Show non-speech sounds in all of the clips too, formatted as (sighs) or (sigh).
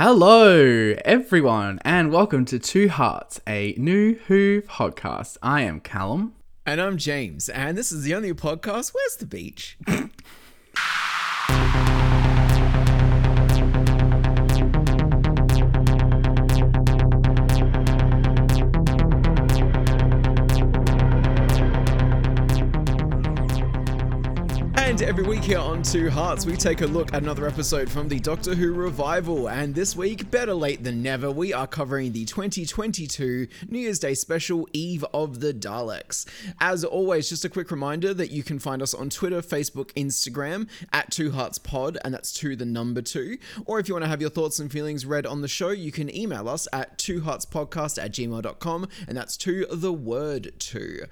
Hello, everyone, and welcome to Two Hearts, a new Who podcast. I am Callum. And I'm James, and this is the only podcast. Where's the beach? (laughs) And every week here on Two Hearts, we take a look at another episode from the Doctor Who revival. And this week, better late than never, we are covering the 2022 New Year's Day special, Eve of the Daleks. As always, just a quick reminder that you can find us on Twitter, Facebook, Instagram at Two Hearts Pod, and that's two the number two. Or if you want to have your thoughts and feelings read on the show, you can email us at two hearts podcast at gmail.com, and that's two the word two.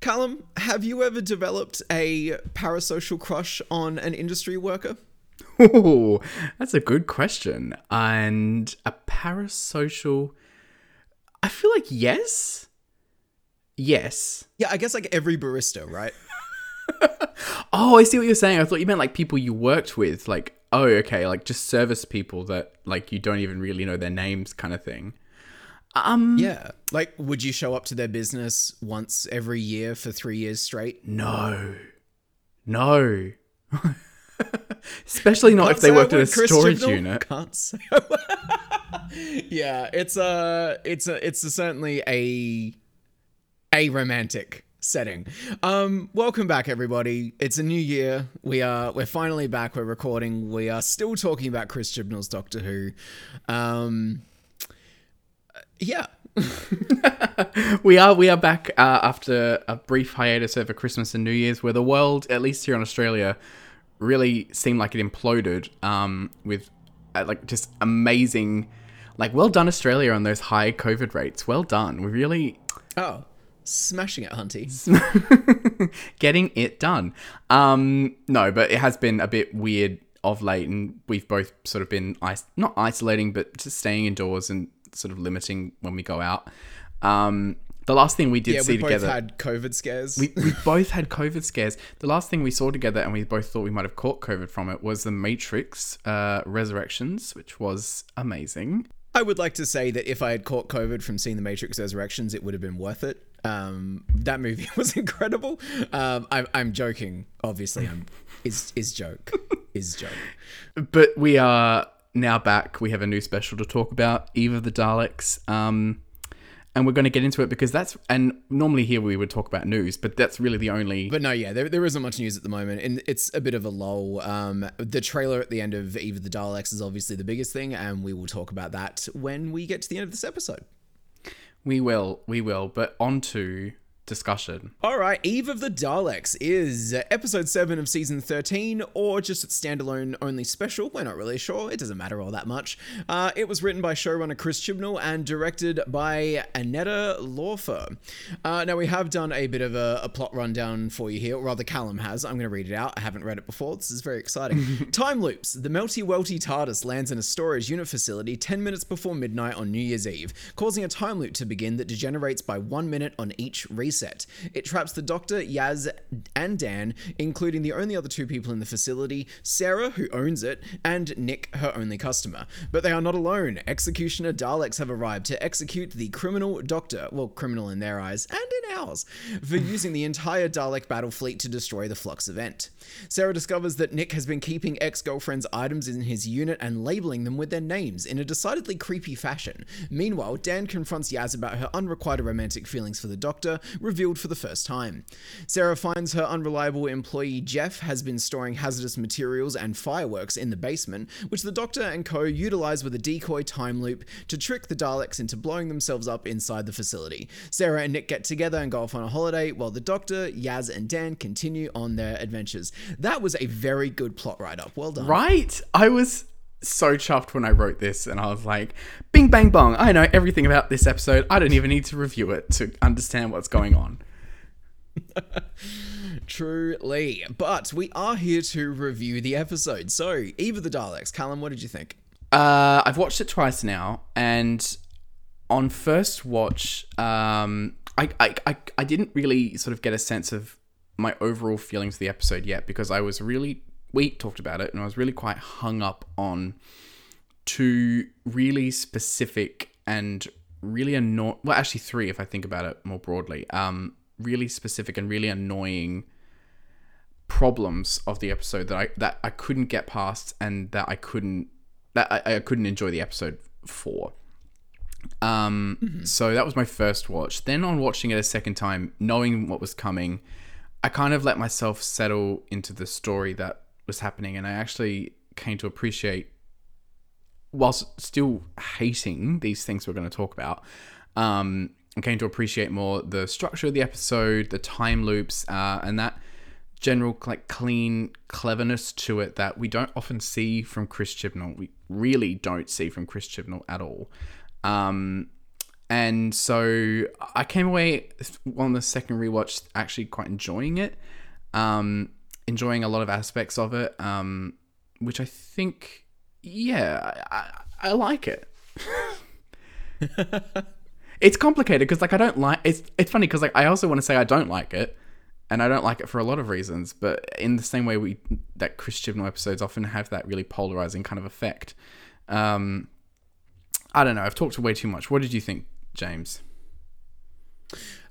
Callum, have you ever developed a parasocial crush on an industry worker? Ooh, that's a good question. And a parasocial. I feel like yes. Yes. Yeah, I guess like every barista, right? (laughs) Oh, I see what you're saying. I thought you meant like people you worked with. Like, oh, okay, like just service people that like you don't even really know their names, kind of thing. Um, Yeah. Like, would you show up to their business once every year for three years straight? no, no. (laughs) Especially not if they worked at a storage unit. Can't say. (laughs) yeah, it's a, it's a, it's a, certainly a, a romantic setting. Um, welcome back, everybody. It's a new year. We are, we're finally back. We're recording. We are still talking about Chris Chibnall's Doctor Who. Um, yeah. (laughs) we are we are back uh, after a brief hiatus over Christmas and New Year's, where the world, at least here in Australia, really seemed like it imploded. Um, with uh, like just amazing, like well done Australia on those high COVID rates. Well done. We really Oh, smashing it, Hunty. (laughs) getting it done. Um, no, but it has been a bit weird of late, and we've both sort of been is- not isolating, but just staying indoors and sort of limiting when we go out. Um, the last thing we did Yeah, see we both together. had COVID scares. we, we (laughs) both had COVID scares. The last thing we saw together, and we both thought we might have caught COVID from it, was the Matrix uh, Resurrections, which was amazing. I would like to say that if I had caught COVID from seeing The Matrix Resurrections, it would have been worth it. Um, that movie (laughs) was incredible. Um, I'm, I'm joking. Obviously, I'm is is joke is joke. But we are now back. We have a new special to talk about, Eve of the Daleks. Um, and we're going to get into it because that's, and normally here we would talk about news, but that's really the only. But no, yeah, there, there isn't much news at the moment, and it's a bit of a lull. Um, the trailer at the end of Eve of the Daleks is obviously the biggest thing, and we will talk about that when we get to the end of this episode. we will, we will. But on to discussion. All right, Eve of the Daleks is episode 7 of season 13, or just its standalone only special. We're not really sure. It doesn't matter all that much. Uh, it was written by showrunner Chris Chibnall and directed by Annetta Laufer. Uh, now, we have done a bit of a, a plot rundown for you here, or rather, Callum has. I'm going to read it out. I haven't read it before. This is very exciting. (laughs) Time loops. The melty welty TARDIS lands in a storage unit facility 10 minutes before midnight on New Year's Eve, causing a time loop to begin that degenerates by one minute on each reset. It traps the Doctor, Yaz, and Dan, including the only other two people in the facility, Sarah, who owns it, and Nick, her only customer. But they are not alone. Executioner Daleks have arrived to execute the criminal Doctor, well, criminal in their eyes, and in ours, for (sighs) using the entire Dalek battle fleet to destroy the Flux event. Sarah discovers that Nick has been keeping ex girlfriend's items in his unit and labeling them with their names in a decidedly creepy fashion. Meanwhile, Dan confronts Yaz about her unrequited romantic feelings for the Doctor, revealed for the first time. Sarah finds her unreliable employee Jeff has been storing hazardous materials and fireworks in the basement, which the Doctor and co utilize with a decoy time loop to trick the Daleks into blowing themselves up inside the facility. Sarah and Nick get together and go off on a holiday, while the Doctor, Yaz, and Dan continue on their adventures. That was a very good plot write up. Well done. Right? I was so chuffed when I wrote this, and I was like, bing, bang, bong. I know everything about this episode. I don't even need to review it to understand what's going on. (laughs) Truly. But we are here to review the episode. So, Eve of the Daleks. Callum, what did you think? Uh, I've watched it twice now, and on first watch, um, I, I, I, I didn't really sort of get a sense of my overall feelings of the episode yet because I was really we talked about it and I was really quite hung up on two really specific and really annoying. Well, actually, three if I think about it more broadly. Um, really specific and really annoying problems of the episode that I that I couldn't get past and that I couldn't that I, I couldn't enjoy the episode for. Um, mm-hmm. so that was my first watch. Then on watching it a second time, knowing what was coming, I kind of let myself settle into the story that was happening, and I actually came to appreciate, whilst still hating these things we're going to talk about. Um, I came to appreciate more the structure of the episode, the time loops, uh, and that general like clean cleverness to it that we don't often see from Chris Chibnall. We really don't see from Chris Chibnall at all. Um, and so I came away on the second rewatch actually quite enjoying it, um, enjoying a lot of aspects of it, um, which I think, yeah, I, I like it. (laughs) it's complicated because like I don't like it's. It's funny because like I also want to say I don't like it, and I don't like it for a lot of reasons. But in the same way we that Chris Chibnall episodes often have that really polarizing kind of effect. Um, I don't know. I've talked way too much. What did you think, James?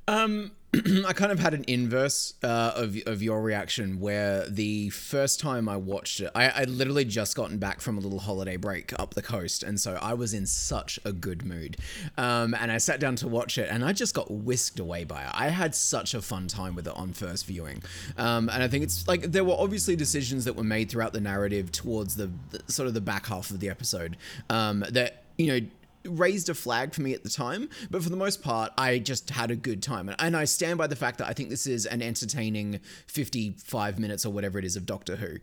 Um, (clears throat) I kind of had an inverse uh, of of your reaction, where the first time I watched it, I, I literally just gotten back from a little holiday break up the coast, and so I was in such a good mood. Um, and I sat down to watch it, and I just got whisked away by it. I had such a fun time with it on first viewing, um, and I think it's like there were obviously decisions that were made throughout the narrative towards the, the sort of the back half of the episode um, that you know raised a flag for me at the time, but for the most part, I just had a good time. And I stand by the fact that I think this is an entertaining 55 minutes or whatever it is of Doctor Who.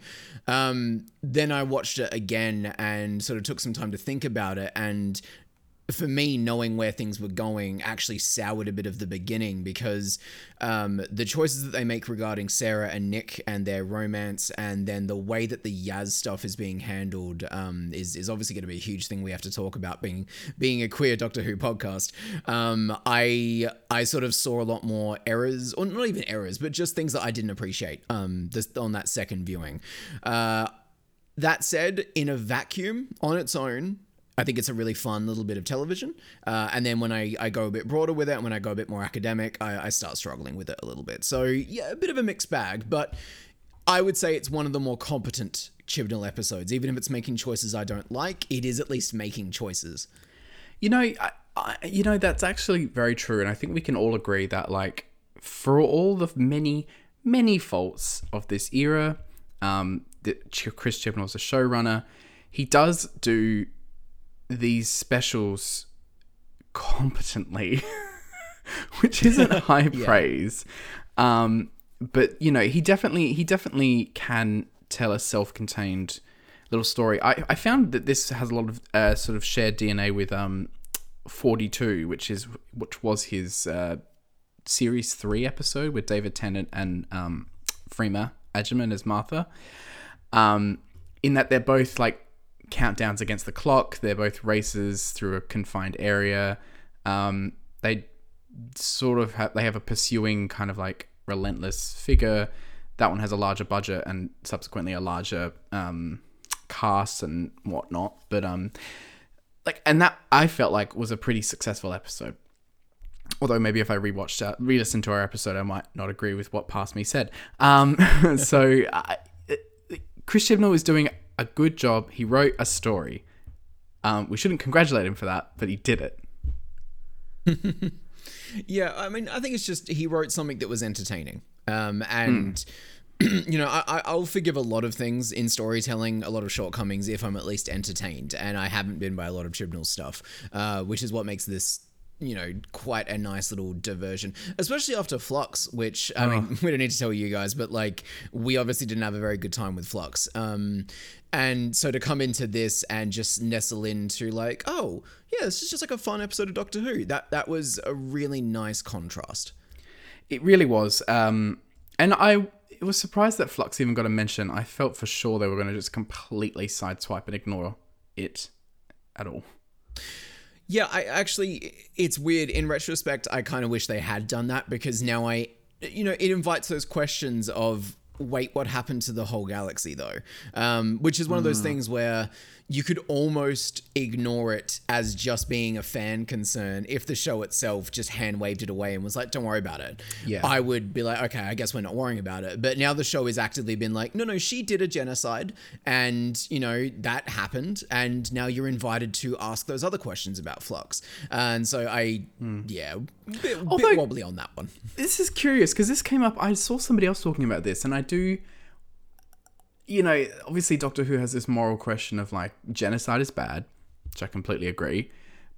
Um, then I watched it again and sort of took some time to think about it. And for me, knowing where things were going actually soured a bit of the beginning because um, the choices that they make regarding Sarah and Nick and their romance, and then the way that the Yaz stuff is being handled, um, is is obviously going to be a huge thing we have to talk about. Being being a queer Doctor Who podcast, um, I I sort of saw a lot more errors, or not even errors, but just things that I didn't appreciate um, this, on that second viewing. Uh, that said, in a vacuum on its own, I think it's a really fun little bit of television. Uh, and then when I, I go a bit broader with it, and when I go a bit more academic, I, I start struggling with it a little bit. So, yeah, a bit of a mixed bag, but I would say it's one of the more competent Chibnall episodes. Even if it's making choices I don't like, it is at least making choices. You know, I, I, you know that's actually very true, and I think we can all agree that like for all the many many faults of this era, um, Chris Chibnall's a showrunner. He does do these specials competently, (laughs) which isn't (laughs) high yeah. praise. Um, but you know, he definitely he definitely can tell a self-contained little story. I, I found that this has a lot of uh, sort of shared DNA with um 42, which is which was his uh, series three episode with David Tennant and um, Freema Agyeman as Martha. Um, in that they're both like countdowns against the clock. They're both races through a confined area. Um, they sort of have they have a pursuing kind of like relentless figure. That one has a larger budget and subsequently a larger um, cast and whatnot. But um, like, and that I felt like was a pretty successful episode. Although maybe if I rewatched, uh, re-listened to our episode, I might not agree with what past me said. Um, (laughs) so Chris Chibnall is doing a good job. He wrote a story. Um, we shouldn't congratulate him for that, but he did it. (laughs) yeah, I mean, I think it's just he wrote something that was entertaining. Um, and. Mm. (clears throat) you know, I, I'll forgive a lot of things in storytelling, a lot of shortcomings, if I'm at least entertained. And I haven't been by a lot of Chibnall stuff, uh, which is what makes this you know, quite a nice little diversion, especially after Flux, which I mean, oh. (laughs) we don't need to tell you guys, but like we obviously didn't have a very good time with Flux. Um, and so to come into this and just nestle into like, oh yeah, this is just like a fun episode of Doctor Who. That that was a really nice contrast. It really was. Um, and I was surprised that Flux even got a mention. I felt for sure they were going to just completely sideswipe and ignore it at all. Yeah, I actually, it's weird. In retrospect, I kind of wish they had done that because now I, you know, it invites those questions of wait, what happened to the whole galaxy though? Um, which is one of those things where you could almost ignore it as just being a fan concern if the show itself just hand waved it away and was like, don't worry about it. Yeah. I would be like, okay, I guess we're not worrying about it. But now the show has actively been like, no, no, she did a genocide and, you know, that happened. And now you're invited to ask those other questions about Flux. And so I, hmm. yeah, bit, Although- bit wobbly on that one. this is curious because this came up. I saw somebody else talking about this, and I do. You know, obviously, Doctor Who has this moral question of like genocide is bad, which I completely agree.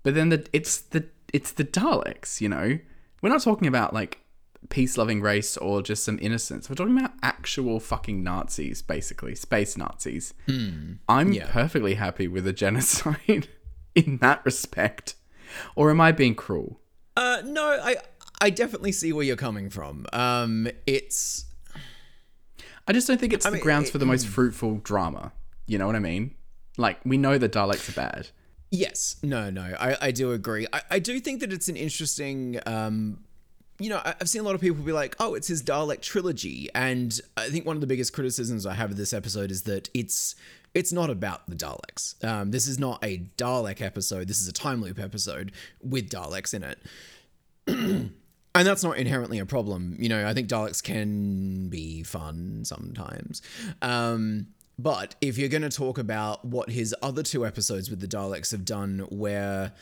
But then the it's the it's the Daleks. You know, we're not talking about like peace loving race or just some innocents. We're talking about actual fucking Nazis, basically space Nazis. I'm perfectly happy with a (laughs) genocide in that respect. Or am I being cruel? Uh, no, I I definitely see where you're coming from. Um, it's I just don't think it's the mean, grounds it- for the most fruitful drama. You know what I mean? Like we know the Daleks are bad. yes, no, no, I I do agree. I I do think that it's an interesting um. You know, I- I've seen a lot of people be like, "Oh, it's his Dalek trilogy," and I think one of the biggest criticisms I have of this episode is that it's it's not about the Daleks. Um, this is not a Dalek episode. This is a time loop episode with Daleks in it. (clears throat) and that's not inherently a problem. You know, I think Daleks can be fun sometimes. Um, but if you're going to talk about what his other two episodes with the Daleks have done, where,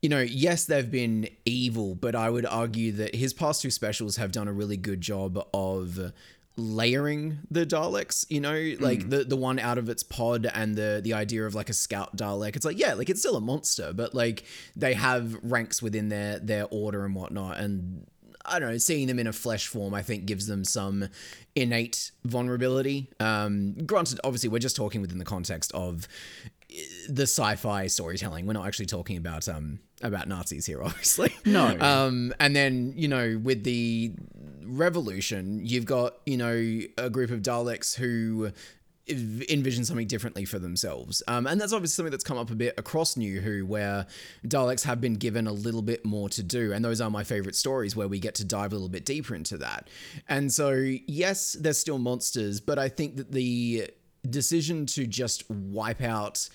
you know, yes, they've been evil, but I would argue that his past two specials have done a really good job of layering the Daleks, you know, like the the one out of its pod and the the idea of like a scout Dalek. It's like, yeah, like it's still a monster, but like they have ranks within their their order and whatnot. And I don't know, seeing them in a flesh form, I think gives them some innate vulnerability. Um, granted, obviously, we're just talking within the context of the sci-fi storytelling. We're not actually talking about um about Nazis here, (laughs) obviously. No. Um, and then you know, with the revolution, you've got you know a group of Daleks who envision something differently for themselves. Um, and that's obviously something that's come up a bit across New Who, where Daleks have been given a little bit more to do. And those are my favorite stories where we get to dive a little bit deeper into that. And so, yes, they're still monsters, but I think that the decision to just wipe out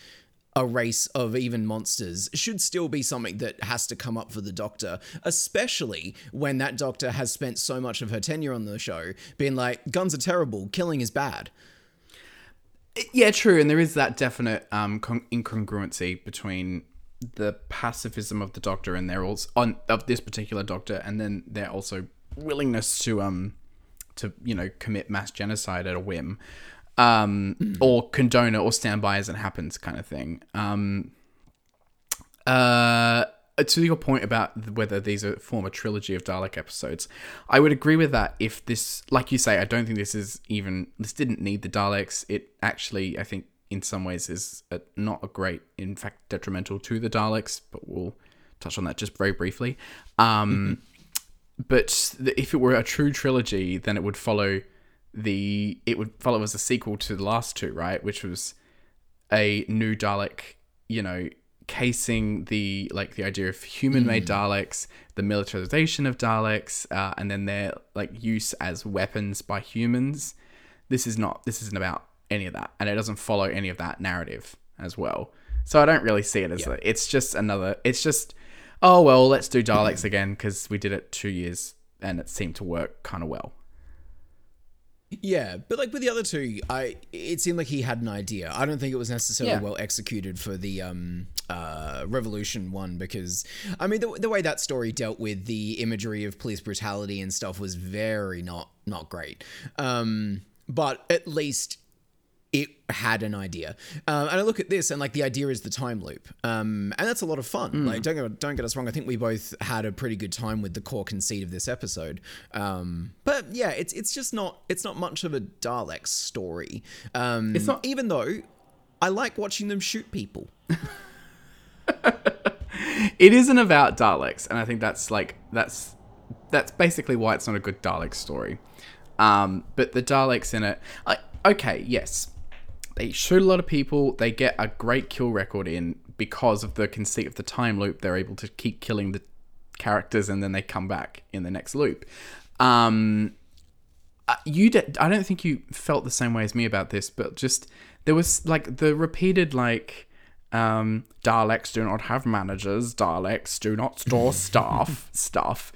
a race of even monsters should still be something that has to come up for the doctor, especially when that doctor has spent so much of her tenure on the show being like, guns are terrible, killing is bad. Yeah, true, and there is that definite um, con- incongruency between the pacifism of the Doctor and their also on of this particular Doctor, and then their also willingness to um to you know commit mass genocide at a whim, um, or condone it or stand by as it happens, kind of thing. Um, uh, to your point about whether these are form a trilogy of Dalek episodes, I would agree with that. If this, like you say, I don't think this is even this didn't need the Daleks. It actually, I think, in some ways, is a, not a great, in fact, detrimental to the Daleks. But we'll touch on that just very briefly. Um, but if it were a true trilogy, then it would follow the it would follow as a sequel to the last two, right? Which was a new Dalek, you know, casing the like the idea of human-made Daleks, the militarization of Daleks, uh, and then their like use as weapons by humans. This is not. This isn't about any of that, and it doesn't follow any of that narrative as well. So I don't really see it as a, it's just another. It's just oh well, let's do Daleks (clears throat) again because we did it two years and it seemed to work kind of well. Yeah, but like with the other two, I it seemed like he had an idea. I don't think it was necessarily Yeah. well executed for the um uh Revolution one because I mean the, the way that story dealt with the imagery of police brutality and stuff was very not not great. Um but at least it had an idea. Um, and I look at this and like the idea is the time loop. Um, and that's a lot of fun. Like don't get, don't get us wrong. I think we both had a pretty good time with the core conceit of this episode. Um, but yeah, it's it's just not it's not much of a Dalek story. Um, It's not- even though I like watching them shoot people. (laughs) it isn't about Daleks, and I think that's like that's that's basically why it's not a good Dalek story. Um, but the Daleks in it, I, okay, yes, they shoot a lot of people. They get a great kill record in because of the conceit of the time loop. They're able to keep killing the characters, and then they come back in the next loop. Um, uh, you did, I don't think you felt the same way as me about this, but just there was like the repeated like um, Daleks do not have managers, Daleks do not store (laughs) staff stuff.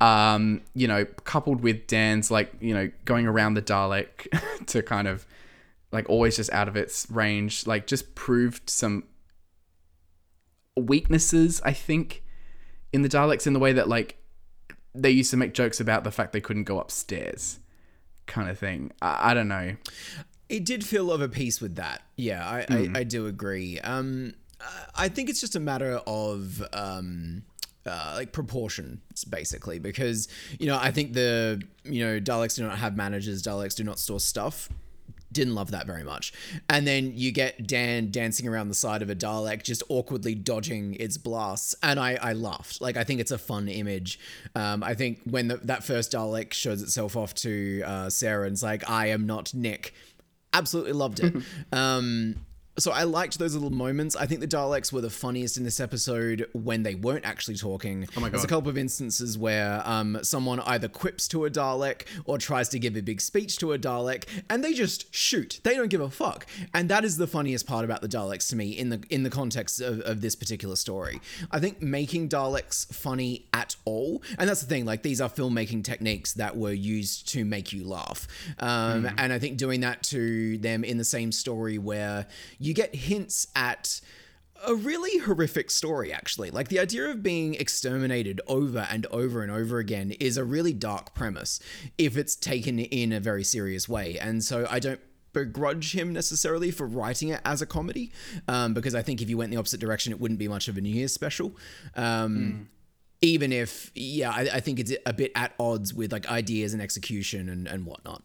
Um, you know, coupled with Dan's like, you know, going around the Dalek (laughs) to kind of like always just out of its range, like just proved some weaknesses, I think, in the Daleks in the way that like they used to make jokes about the fact they couldn't go upstairs, kind of thing. I, I don't know. It did feel of a piece with that. Yeah, I, Hmm. I, I do agree. Um, I think it's just a matter of um, uh, like proportions, basically, because you know I think the you know Daleks do not have managers, Daleks do not store stuff. Didn't love that very much. And then you get Dan dancing around the side of a Dalek, just awkwardly dodging its blasts. And I, I laughed. Like, I think it's a fun image. Um, I think when the, that first Dalek shows itself off to uh, Sarah and it's like, I am not Nick. Absolutely loved it. (laughs) um, so I liked those little moments. I think the Daleks were the funniest in this episode when they weren't actually talking. Oh my god! There's a couple of instances where um, someone either quips to a Dalek or tries to give a big speech to a Dalek, and they just shoot. They don't give a fuck. And that is the funniest part about the Daleks to me in the in the context of, of this particular story. I think making Daleks funny at all, and that's the thing. Like these are filmmaking techniques that were used to make you laugh, um, and I think doing that to them in the same story where you get hints at a really horrific story, actually. Like the idea of being exterminated over and over and over again is a really dark premise if it's taken in a very serious way. And so I don't begrudge him necessarily for writing it as a comedy, um, because I think if you went the opposite direction, it wouldn't be much of a New Year's special. Um, Even if, yeah, I, I think it's a bit at odds with like ideas and execution and, and whatnot.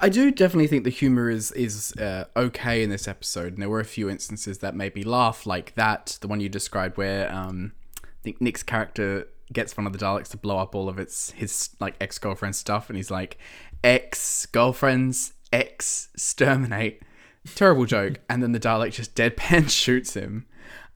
I do definitely think the humor is is uh, okay in this episode, and there were a few instances that made me laugh, like that, the one you described, where um, I think Nick's character gets one of the Daleks to blow up all of its his like ex girlfriend stuff, and he's like, "Ex girlfriends, ex exterminate." Terrible joke, and then the Dalek just deadpan (laughs) shoots him.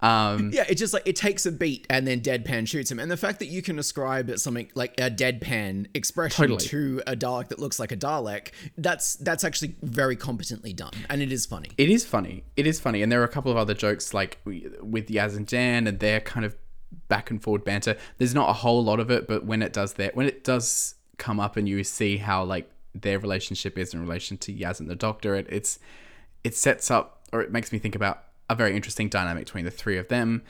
Um, (laughs) Yeah, it just like it takes a beat and then deadpan shoots him. And the fact that you can ascribe something like a deadpan expression Totally. to a Dalek that looks like a Dalek, that's that's actually very competently done, and it is funny. It is funny. It is funny, and there are a couple of other jokes like with Yaz and Dan and their kind of back and forward banter. There's not a whole lot of it, but when it does that, when it does come up, and you see how like their relationship is in relation to Yaz and the Doctor, it, it's it sets up or it makes me think about a very interesting dynamic between the three of them.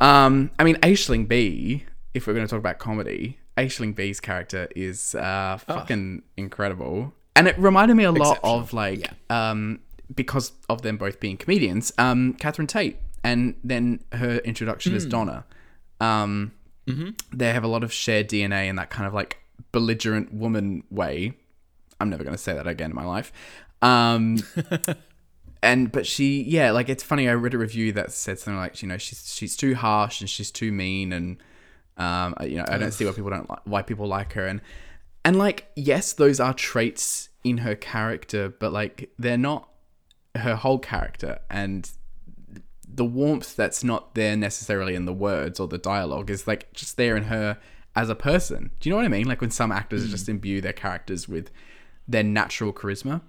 Um, I mean, Aisling Bea. If we're going to talk about comedy, Aisling Bea's character is uh, fucking incredible, and it reminded me a lot of like um, because of them both being comedians, um, Catherine Tate, and then her introduction as Donna. Um, They have a lot of shared DNA in that kind of like belligerent woman way. I'm never going to say that again in my life. Um, (laughs) and but she, yeah, like it's funny. I read a review that said something like, you know, she's she's too harsh and she's too mean, and um, you know, I don't see why people don't like why people like her, and and like yes, those are traits in her character, but like they're not her whole character, and the warmth that's not there necessarily in the words or the dialogue is like just there in her as a person. Do you know what I mean? Like when some actors just imbue their characters with their natural charisma.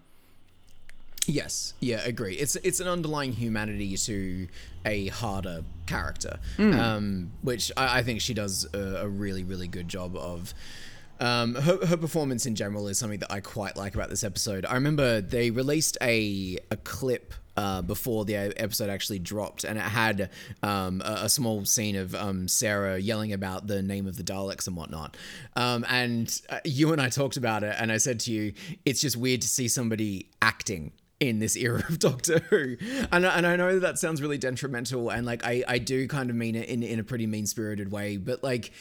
Yes, yeah, agree. It's it's an underlying humanity to a harder character, Hmm. um, which I, I think she does a, a really really good job of. Um, her, her performance in general is something that I quite like about this episode. I remember they released a a clip uh, before the episode actually dropped, and it had um, a, a small scene of um, Sarah yelling about the name of the Daleks and whatnot. Um, and uh, you and I talked about it, and I said to you, it's just weird to see somebody acting in this era of (laughs) Doctor Who. And, I- and I know that, that sounds really detrimental, and like I, I do kind of mean it in, in a pretty mean spirited way, but like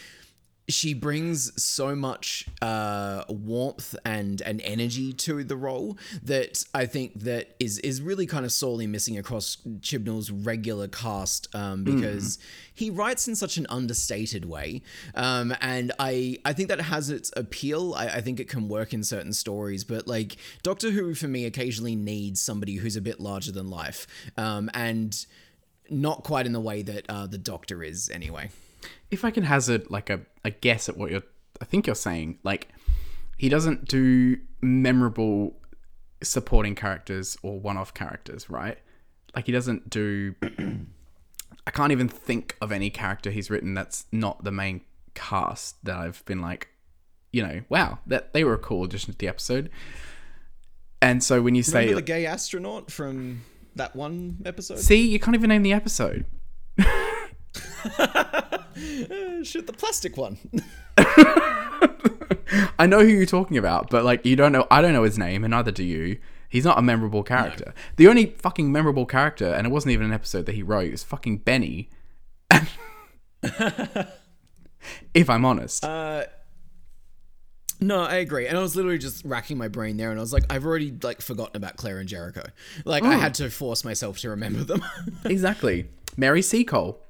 she brings so much uh, warmth and and energy to the role that I think that is is really kind of sorely missing across Chibnall's regular cast um, because he writes in such an understated way, um, and I I think that has its appeal. I, I think it can work in certain stories, but like Doctor Who for me occasionally needs somebody who's a bit larger than life, um, and not quite in the way that uh, the Doctor is anyway. If I can hazard like a, a guess at what you're, I think you're saying, like he doesn't do memorable supporting characters or one-off characters, right? Like he doesn't do. (clears throat) I can't even think of any character he's written that's not the main cast that I've been like, you know, wow, that they were a cool addition to the episode. And so when you say, Remember the gay astronaut from that one episode? see, you can't even name the episode. (laughs) (laughs) (laughs) Shit, the plastic one. (laughs) I know who you're talking about, but like you don't know. I don't know his name, and neither do you. He's not a memorable character. The only fucking memorable character, and it wasn't even an episode that he wrote, is fucking Benny. (laughs) if I'm honest, Uh, no, I agree. And I was literally just racking my brain there, and I was like, I've already like forgotten about Claire and Jericho. Like, I had to force myself to remember them. exactly. Mary Seacole.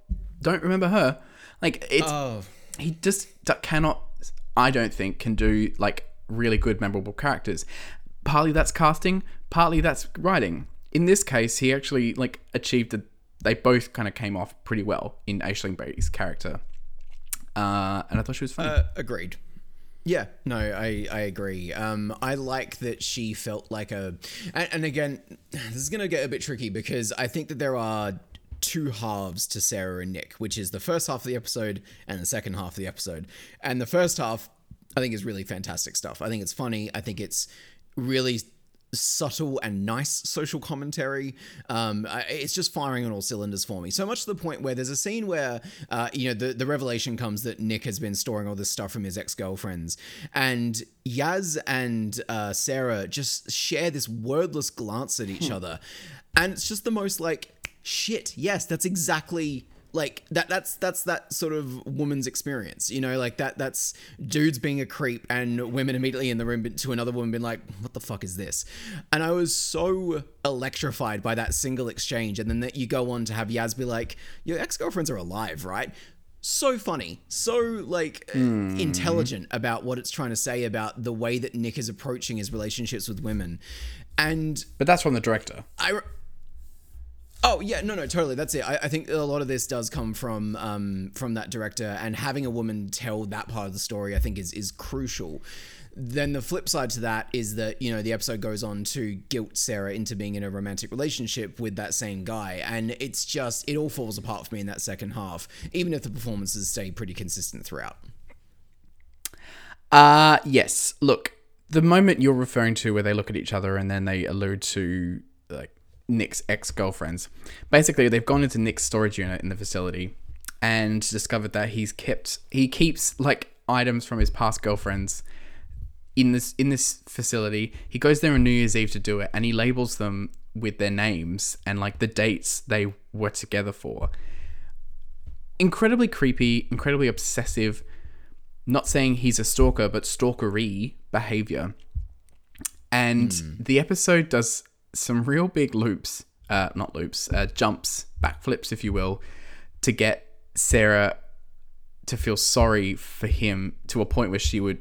Don't remember her. Like it's oh, he just cannot. I don't think can do like really good memorable characters. Partly that's casting, partly that's writing. In this case, he actually like achieved. A, they both kind of came off pretty well in Aisling Bates' character, uh, and I thought she was funny. uh, agreed. Yeah, no, I, I agree. Um, I like that she felt like a, and, and again, this is gonna get a bit tricky because I think that there are two halves to Sarah and Nick, which is the first half of the episode and the second half of the episode. And the first half, I think, is really fantastic stuff. I think it's funny. I think it's really subtle and nice social commentary. Um, it's just firing on all cylinders for me. So much to the point where there's a scene where, uh, you know, the, the revelation comes that Nick has been storing all this stuff from his ex girlfriends. And Yaz and uh, Sarah just share this wordless glance at each other. And it's just the most like, shit, yes, that's exactly like that that's that's that sort of woman's experience you know like that that's dudes being a creep and women immediately in the room to another woman being like what the fuck is this and i was so electrified by that single exchange and then that you go on to have yaz be like your ex-girlfriends are alive right so funny so like uh, hmm. intelligent about what it's trying to say about the way that nick is approaching his relationships with women and but that's from the director. I. Oh yeah, no, no, totally. That's it. I, I think a lot of this does come from um, from that director, and having a woman tell that part of the story, I think, is is crucial. Then the flip side to that is that you know the episode goes on to guilt Sarah into being in a romantic relationship with that same guy, and it's just it all falls apart for me in that second half, even if the performances stay pretty consistent throughout. Uh yes. Look, the moment you're referring to where they look at each other and then they allude to Nick's ex-girlfriends. Basically, they've gone into Nick's storage unit in the facility and discovered that he's kept he keeps like items from his past girlfriends in this in this facility. He goes there on New Year's Eve to do it and he labels them with their names and like the dates they were together for. Incredibly creepy, incredibly obsessive not saying he's a stalker, but stalkery behavior. And hmm. the episode does some real big loops, uh, not loops, uh, jumps, backflips, if you will, to get Sarah to feel sorry for him to a point where she would,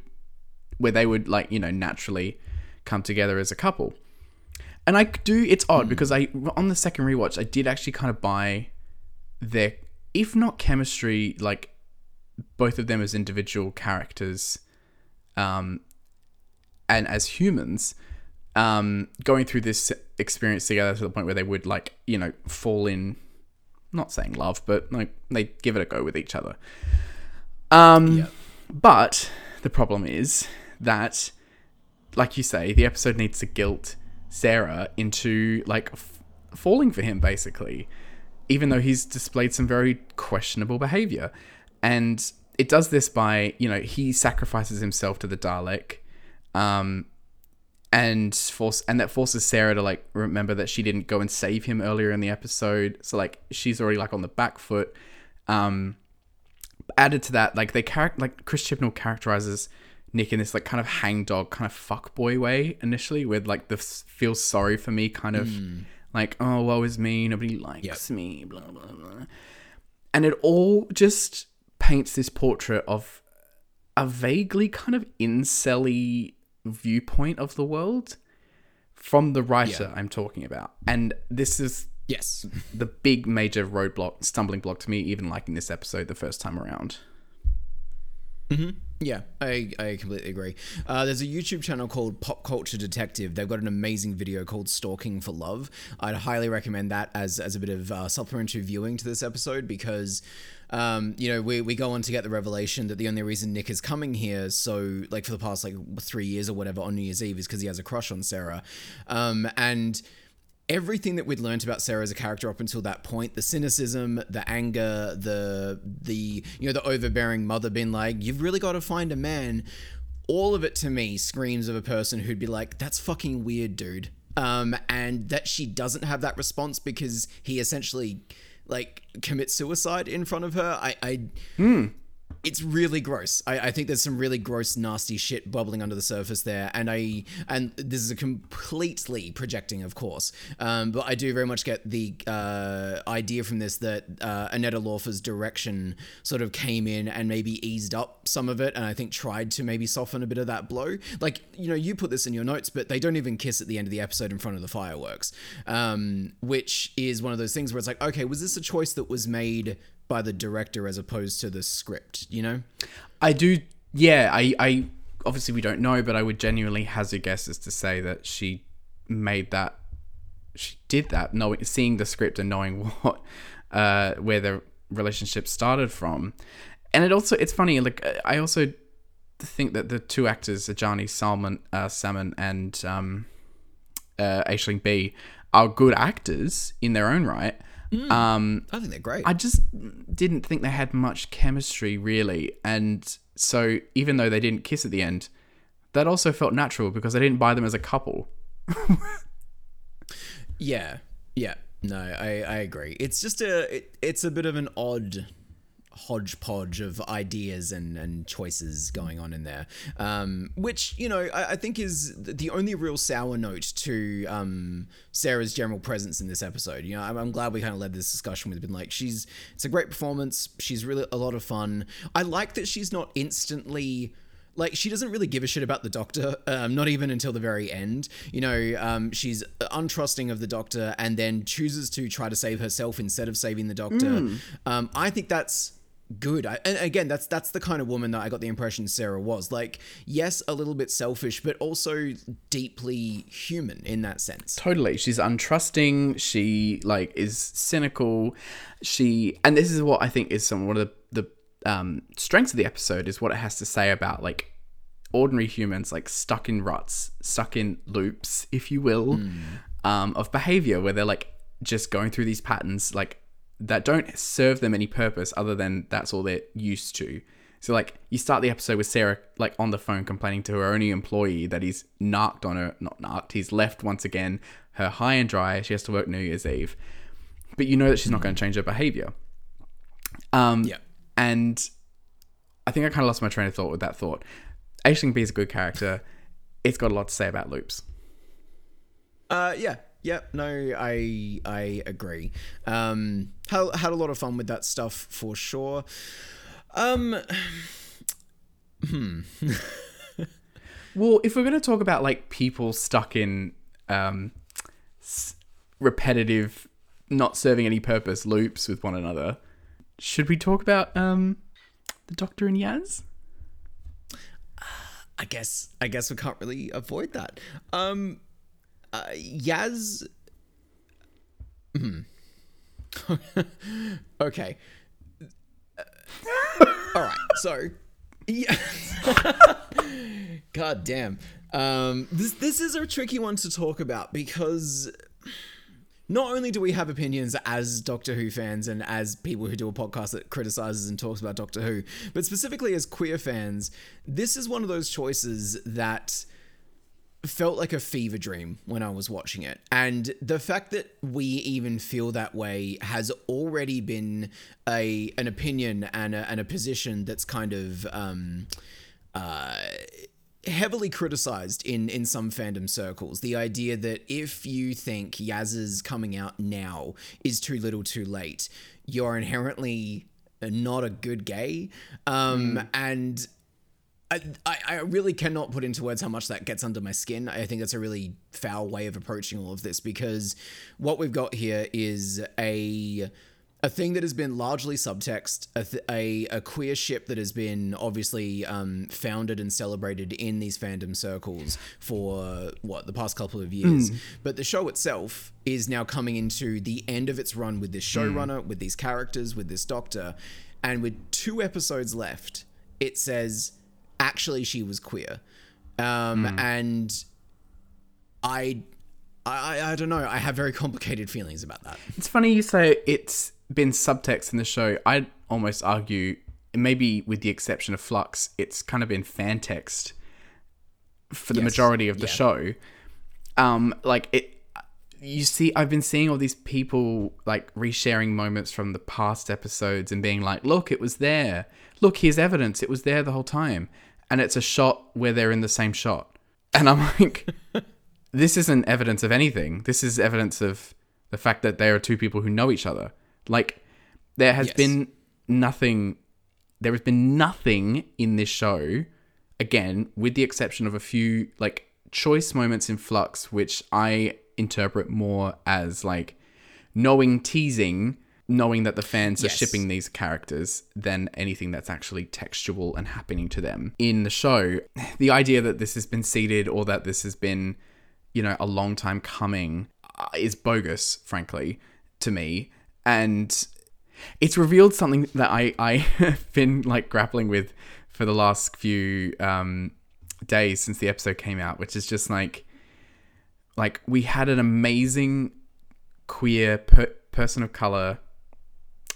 where they would like you know naturally come together as a couple. And I do. It's odd because I on the second rewatch I did actually kind of buy their, if not chemistry, like both of them as individual characters um, and as humans um, going through this experience together to the point where they would like you know fall in not saying love but like they give it a go with each other um, Yeah. but the problem is that like you say the episode needs to guilt sarah into like f- falling for him basically even though he's displayed some very questionable behavior. And it does this by, you know, he sacrifices himself to the Dalek, um, and force and that forces Sarah to like remember that she didn't go and save him earlier in the episode. So like she's already like on the back foot. Um, added to that, like they character like Chris Chibnall characterizes Nick in this like kind of hangdog, kind of fuckboy way initially, with like the feel sorry for me kind of like oh woe is me, nobody likes me, blah blah blah, and it all just paints this portrait of a vaguely kind of incelly viewpoint of the world from the writer I'm talking about, and this is Yes. the big major roadblock, stumbling block to me, even liking this episode the first time around. Mm-hmm. Yeah, I, I completely agree. Uh, there's a YouTube channel called Pop Culture Detective. They've got an amazing video called Stalking for Love. I'd highly recommend that as, as a bit of uh, supplementary viewing to this episode because, um, you know, we, we go on to get the revelation that the only reason Nick is coming here, so like for the past like three years or whatever on New Year's Eve, is because he has a crush on Sarah. Um, and everything that we'd learned about Sarah as a character up until that point, the cynicism, the anger, the the you know, the overbearing mother being like, You've really got to find a man. All of it to me screams of a person who'd be like, That's fucking weird, dude. Um, and that she doesn't have that response because he essentially like commits suicide in front of her. I, I it's really gross. I, I think there's some really gross, nasty shit bubbling under the surface there, and I and this is a completely projecting, of course. Um, but I do very much get the uh, idea from this that uh, Annetta Laufer's direction sort of came in and maybe eased up some of it, and I think tried to maybe soften a bit of that blow. Like you know, you put this in your notes, but they don't even kiss at the end of the episode in front of the fireworks, um, which is one of those things where it's like, okay, was this a choice that was made? By the director as opposed to the script, you know? I do. Yeah, I, I obviously we don't know, but I would genuinely hazard guesses to say that she made that. She did that, knowing, seeing the script and knowing (laughs) what, uh, where the relationship started from, and it also it's funny. Like I also think that the two actors, Adjani Salman, uh, Salmon and um, uh, Aisling Bea, are good actors in their own right. Um, I think they're great. I just didn't think they had much chemistry, really. And so, even though they didn't kiss at the end, that also felt natural because I didn't buy them as a couple. yeah, yeah. No, I, I agree. It's just a it, it's a bit of an odd hodgepodge of ideas and, and choices going on in there, um, which you know I, I, think is the only real sour note to um, Sarah's general presence in this episode. You know, I'm, I'm glad we kind of led this discussion with been like she's it's a great performance. She's really a lot of fun. I like that she's not instantly like she doesn't really give a shit about the doctor um, not even until the very end you know um, she's untrusting of the doctor and then chooses to try to save herself instead of saving the doctor mm. um, i think that's good. I, and again that's that's the kind of woman that i got the impression sarah was. Like yes a little bit selfish but also deeply human in that sense. Totally. She's untrusting. She like is cynical. She and this is what i think is some one of the the um, strengths of the episode is what it has to say about like ordinary humans like stuck in ruts stuck in loops if you will mm. um, of behavior where they're like just going through these patterns like that don't serve them any purpose other than that's all they're used to so like you start the episode with sarah like on the phone complaining to her only employee that he's narked on her not narked he's left once again her high and dry she has to work new year's eve but you know that she's not going to change her behavior um yeah and I think I kind of lost my train of thought with that thought. Aisling Bea is a good character. It's got a lot to say about loops. Uh, yeah, yeah, no, I I agree. Um, had had a lot of fun with that stuff for sure. Um, (sighs) hmm. (laughs) well, if we're gonna talk about like people stuck in um, repetitive, not serving any purpose loops with one another, should we talk about um, the Doctor and Yaz? I guess I guess we can't really avoid that. Um, uh, Yaz. Hmm. (laughs) okay. Uh, all right. So, yeah. (laughs) God damn. Um, this this is a tricky one to talk about because not only do we have opinions as Doctor Who fans and as people who do a podcast that criticizes and talks about Doctor Who, but specifically as queer fans, this is one of those choices that felt like a fever dream when I was watching it. And the fact that we even feel that way has already been a an opinion and a, and a position that's kind of um, uh, heavily criticized in in some fandom circles the idea that if you think Yaz's coming out now is too little too late you're inherently not a good gay um mm. and I, I really cannot put into words how much that gets under my skin. I think that's a really foul way of approaching all of this because what we've got here is a a thing that has been largely subtext, a, th- a, a queer ship that has been obviously um, founded and celebrated in these fandom circles for what the past couple of years. But the show itself is now coming into the end of its run with this showrunner, with these characters, with this doctor, and with two episodes left, it says actually she was queer, um, and I. I, I don't know. I have very complicated feelings about that. It's funny you say it's been subtext in the show. I'd almost argue, maybe with the exception of Flux, it's kind of been fan text for the Yes. majority of the Yeah. show. Um, like it, you see, I've been seeing all these people like resharing moments from the past episodes and being like, "Look, it was there. Look, here's evidence. It was there the whole time." And it's a shot where they're in the same shot, and I'm (laughs) like, "This isn't evidence of anything. This is evidence of the fact that they are two people who know each other." Like, there has Yes. been nothing. There has been nothing in this show, again, with the exception of a few like choice moments in Flux, which I interpret more as like knowing teasing, knowing that the fans are shipping these characters than anything that's actually textual and happening to them in the show. The idea that this has been seeded or that this has been, you know, a long time coming uh, is bogus, frankly, to me. And it's revealed something that I, I (laughs) have been like grappling with for the last few um, days since the episode came out, which is just like, like we had an amazing queer per- person of color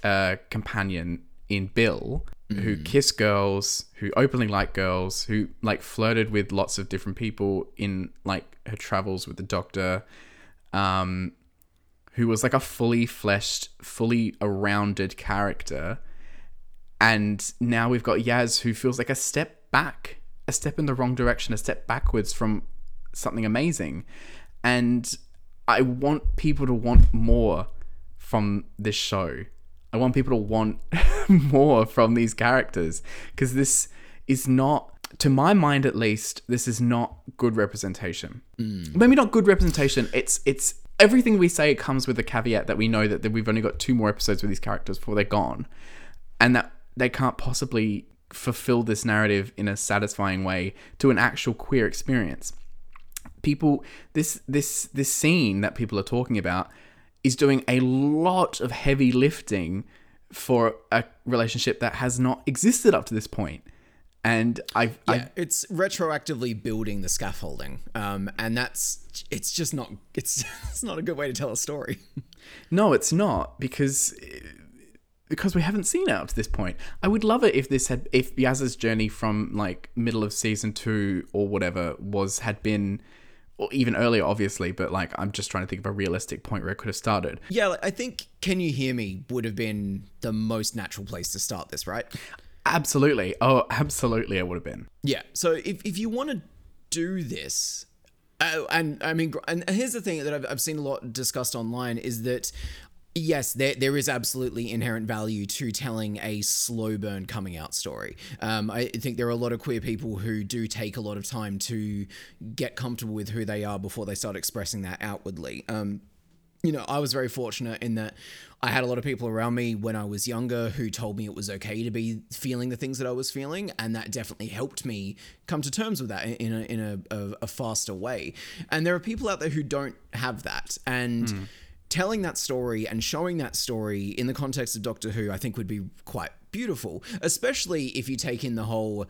uh, companion in Bill who kissed girls, who openly liked girls, who like flirted with lots of different people in like her travels with the doctor, um, who was like a fully fleshed, fully a rounded character. And now we've got Yaz who feels like a step back, a step in the wrong direction, a step backwards from something amazing. And I want people to want more from this show. I want people to want (laughs) more from these characters because this is not, to my mind at least, this is not good representation. Mm. Maybe not good representation. It's it's everything we say comes with a caveat that we know that, that we've only got two more episodes with these characters before they're gone, and that they can't possibly fulfill this narrative in a satisfying way to an actual queer experience people this this this scene that people are talking about is doing a lot of heavy lifting for a relationship that has not existed up to this point. And i've I, Yeah, it's retroactively building the scaffolding, um, and that's it's just not it's (laughs) it's not a good way to tell a story. no it's not because because we haven't seen it up to this point. I would love it if this had if yaz's journey from like middle of season two or whatever was had been or even earlier obviously but like i'm just trying to think of a realistic point where it could have started yeah, like, I think "Can You Hear Me" would have been the most natural place to start this, right? absolutely oh absolutely it would have been Yeah. So if, if you want to do this, uh, and I mean, and here's the thing that I've, I've seen a lot discussed online is that yes, there, there is absolutely inherent value to telling a slow burn coming out story. Um, I think there are a lot of queer people who do take a lot of time to get comfortable with who they are before they start expressing that outwardly. Um, you know, I was very fortunate in that I had a lot of people around me when I was younger who told me it was okay to be feeling the things that I was feeling, and that definitely helped me come to terms with that in a in a, a, a faster way. And there are people out there who don't have that, and telling that story and showing that story in the context of Doctor Who, I think would be quite beautiful, especially if you take in the whole.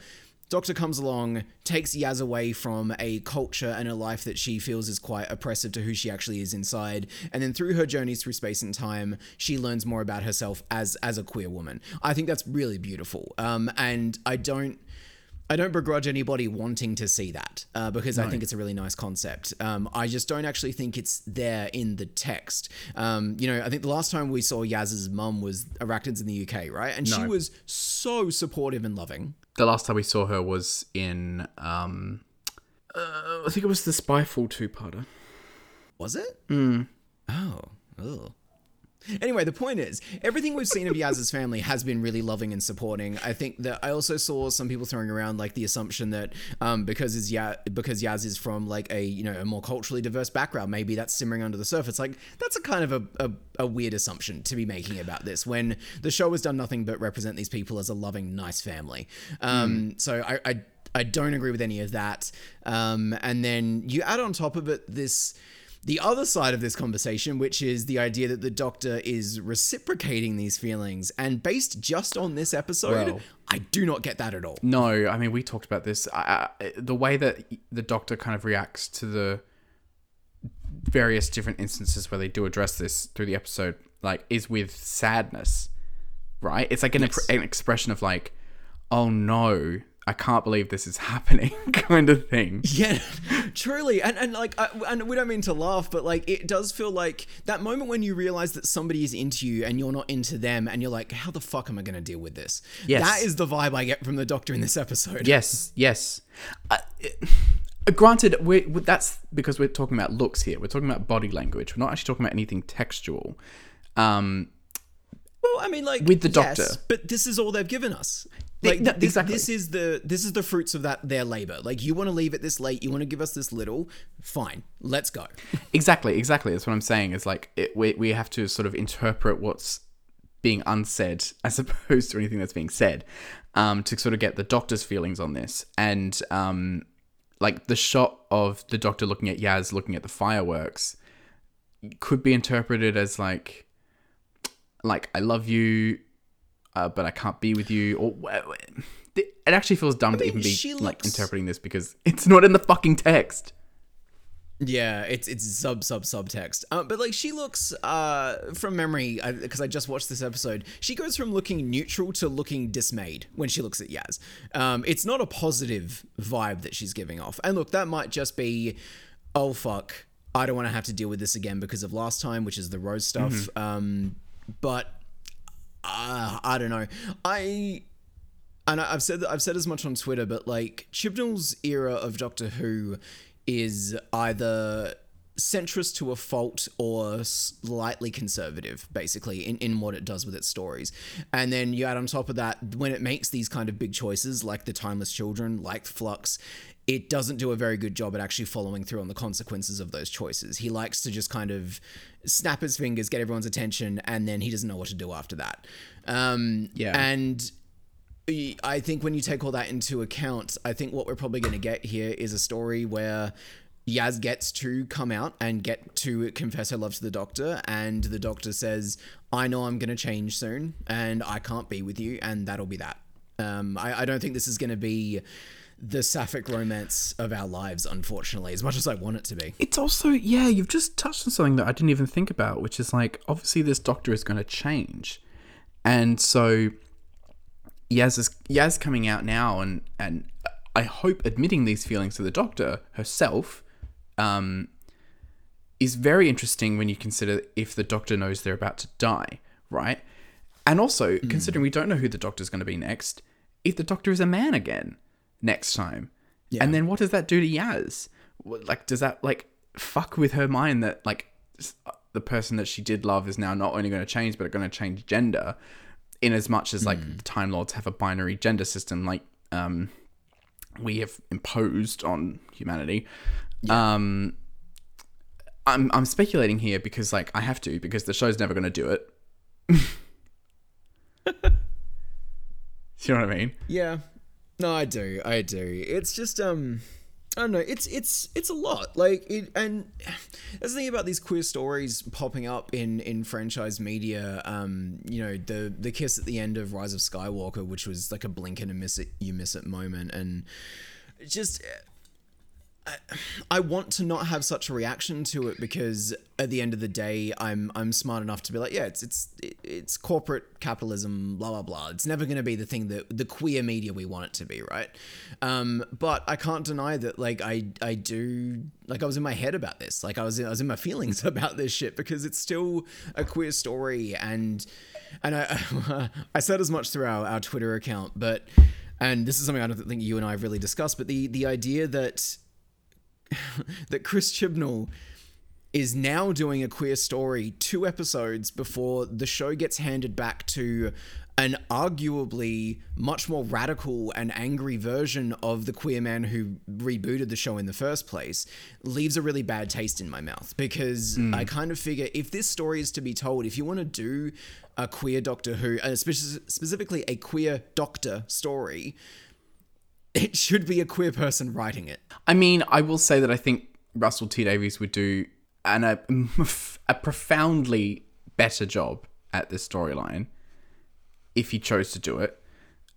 Doctor comes along, takes Yaz away from a culture and a life that she feels is quite oppressive to who she actually is inside, and then through her journeys through space and time, she learns more about herself as as a queer woman. I think that's really beautiful, um, and I don't. I don't begrudge anybody wanting to see that uh, because I think it's a really nice concept. Um, I just don't actually think it's there in the text. Um, you know, I think the last time we saw Yaz's mum was Arachnids in the UK, right? And she was so supportive and loving. the last time we saw her was in um uh, I think it was the Spyfall two parter. Was it? Mm. Oh. Ugh. Anyway, the point is, everything we've seen of Yaz's family has been really loving and supporting. I think that I also saw some people throwing around like the assumption that um, because is ya- because Yaz is from like a you know a more culturally diverse background, maybe that's simmering under the surface. Like that's a kind of a, a, a weird assumption to be making about this when the show has done nothing but represent these people as a loving, nice family. Um, So I. I I don't agree with any of that. Um, and then you add on top of it this the other side of this conversation, which is the idea that the doctor is reciprocating these feelings. And based just on this episode, Well- I do not get that at all. No, I mean we talked about this. I, I, the way that the Doctor kind of reacts to the various different instances where they do address this through the episode, like, is with sadness, right? It's like an, Yes. an expression of like, "Oh no, I can't believe this is (laughs) happening," (laughs) kind of thing. Yeah, truly, and and like, I, and we don't mean to laugh, but like, it does feel like that moment when you realize that somebody is into you and you're not into them, and you're like, how the fuck am I going to deal with this? Yes. that is the vibe I get from the Doctor in this episode. Yes, yes. Uh, it- granted, we that's because we're talking about looks here. We're talking about body language. We're not actually talking about anything textual. Um, Well, I mean, like With the yes, Doctor. but this is all they've given us. Like no, this, exactly. this is the this is the fruits of that their labor. Like you want to leave it this late, you want to give us this little. Fine, let's go. Exactly, exactly. That's what I'm saying. Is like it, we we have to sort of interpret what's being unsaid (laughs) as opposed to anything that's being said, um, to sort of get the doctor's feelings on this. And um, like the shot of the doctor looking at Yaz looking at the fireworks could be interpreted as like, like I love you, uh, but I can't be with you, or it actually feels dumb to mean, even be she like interpreting this because it's not in the fucking text. Yeah, it's it's sub sub subtext. Uh, but like she looks uh from memory because I, just watched this episode. She goes from looking neutral to looking dismayed when she looks at Yaz. Um, it's not a positive vibe that she's giving off. And look, that might just be, oh fuck, I don't want to have to deal with this again because of last time, which is the rose stuff. Um, but uh, I don't know. I and I've said I've said as much on Twitter, but like Chibnall's era of Doctor Who is either centrist to a fault or slightly conservative, basically, in, in what it does with its stories. And then you add on top of that, when it makes these kind of big choices, like the Timeless Children, like Flux, it doesn't do a very good job at actually following through on the consequences of those choices. He likes to just kind of snap his fingers, get everyone's attention, and then he doesn't know what to do after that. Um, Yeah. And I think when you take all that into account, I think what we're probably going to get here is a story where Yaz gets to come out and get to confess her love to the doctor, and the doctor says, I know I'm going to change soon, and I can't be with you, and that'll be that. Um, I, I don't think this is going to be the sapphic romance of our lives, unfortunately, as much as I want it to be. It's also, yeah, you've just touched on something that I didn't even think about, which is like, obviously, this doctor is going to change. And so, Yaz is Yaz coming out now, and, and I hope admitting these feelings to the doctor herself um, is very interesting when you consider if the doctor knows they're about to die, right? And also, considering we don't know who the doctor's going to be next, if the doctor is a man again next time, and then what does that do to Yaz? Like, does that like fuck with her mind that like the person that she did love is now not only going to change but going to change gender, in as much as like the Time Lords have a binary gender system, like um, we have imposed on humanity. Um, I'm I'm speculating here because like I have to because the show's never going to do it. (laughs) (laughs) you know what I mean? Yeah. No, I do. I do. It's just um I don't know. It's it's it's a lot. Like it and that's the thing about these queer stories popping up in in franchise media. Um, you know, the the kiss at the end of Rise of Skywalker, which was like a blink and a miss it you miss it moment and just I want to not have such a reaction to it because at the end of the day, I'm I'm smart enough to be like, yeah, it's it's it's corporate capitalism, blah blah blah. It's never going to be the thing that the queer media we want it to be, right? Um, but I can't deny that, like, I I do like I was in my head about this, like I was I was in my (laughs) feelings about this shit because it's still a queer story, and and I (laughs) I said as much through our, our Twitter account, but and this is something I don't think you and I have really discussed, but the the idea that (laughs) that Chris Chibnall is now doing a queer story two episodes before the show gets handed back to an arguably much more radical and angry version of the queer man who rebooted the show in the first place leaves a really bad taste in my mouth. Because I kind of figure if this story is to be told, if you want to do a queer Doctor Who, uh, speci- specifically a queer Doctor story, it should be a queer person writing it. I mean, I will say that I think Russell T Davies would do an, a, (laughs) a profoundly better job at this storyline if he chose to do it.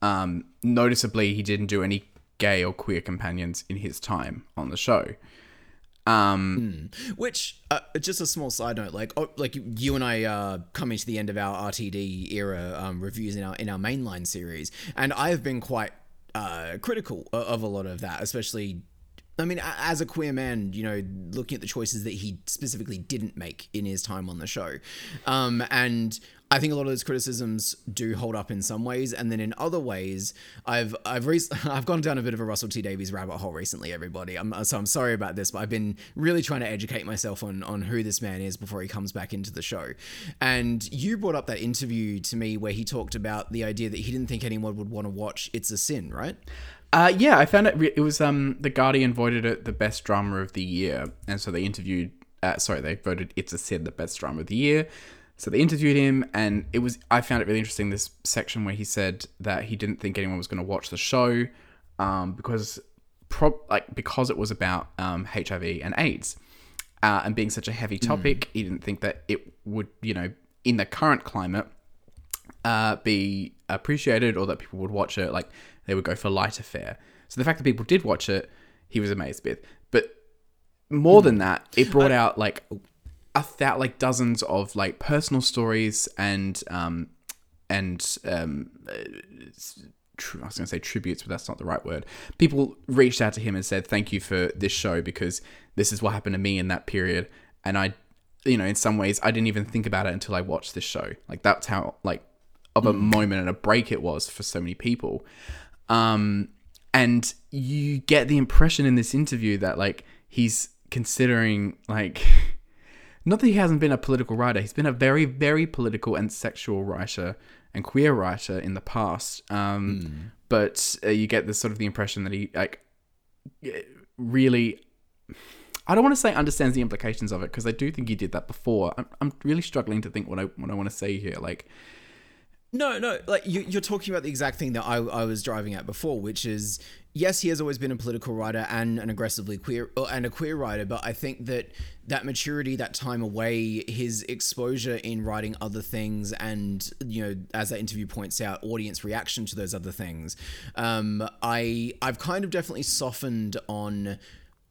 Um, noticeably, he didn't do any gay or queer companions in his time on the show. Um, Which, uh, just a small side note, like oh, like you and I uh, coming to the end of our RTD era um, reviews in our in our mainline series, and I have been quite uh, critical of a lot of that, especially. I mean, as a queer man, you know, looking at the choices that he specifically didn't make in his time on the show, um, and I think a lot of those criticisms do hold up in some ways, and then in other ways, I've I've re- (laughs) I've gone down a bit of a Russell T Davies rabbit hole recently. Everybody, I'm, so I'm sorry about this, but I've been really trying to educate myself on on who this man is before he comes back into the show. And you brought up that interview to me where he talked about the idea that he didn't think anyone would want to watch It's a Sin, right? Uh, yeah, I found it. Re- it was um, the Guardian voted it the best drama of the year, and so they interviewed. Uh, sorry, they voted It's a Sin the best drama of the year. So they interviewed him, and it was. I found it really interesting this section where he said that he didn't think anyone was going to watch the show, um, because pro- like because it was about um, HIV and AIDS, uh, and being such a heavy topic, he didn't think that it would, you know, in the current climate, uh, be appreciated or that people would watch it. Like they would go for lighter fare. So the fact that people did watch it, he was amazed with. But more than that, it brought out like a thou like dozens of like personal stories and um and um uh, tr- I was going to say tributes, but that's not the right word. People reached out to him and said, "Thank you for this show because this is what happened to me in that period." And I, you know, in some ways, I didn't even think about it until I watched this show. Like that's how like of a moment and a break it was for so many people. Um, and you get the impression in this interview that like he's considering like (laughs) not that he hasn't been a political writer he's been a very very political and sexual writer and queer writer in the past um, but uh, you get this sort of the impression that he like really I don't want to say understands the implications of it because I do think he did that before. I'm, I'm really struggling to think what I what I want to say here. Like, No, no, like you, you're talking about the exact thing that I, I was driving at before, which is yes, he has always been a political writer and an aggressively queer or- and a queer writer, but I think that that maturity, that time away, his exposure in writing other things, and you know, as that interview points out, audience reaction to those other things, um, I I've kind of definitely softened on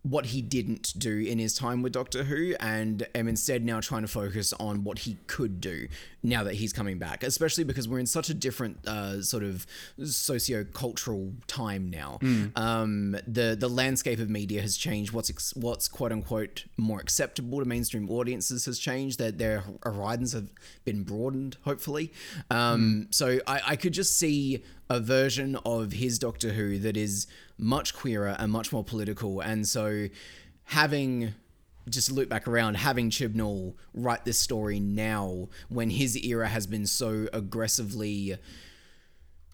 what he didn't do in his time with Doctor Who, and am instead now trying to focus on what he could do now that he's coming back. Especially because we're in such a different uh, sort of socio-cultural time now. Um, the the landscape of media has changed. What's ex- what's quote unquote more acceptable to mainstream audiences has changed. That their horizons have been broadened, hopefully. Um, So I, I could just see a version of his Doctor Who that is much queerer and much more political. And so having just loop back around, having Chibnall write this story now when his era has been so aggressively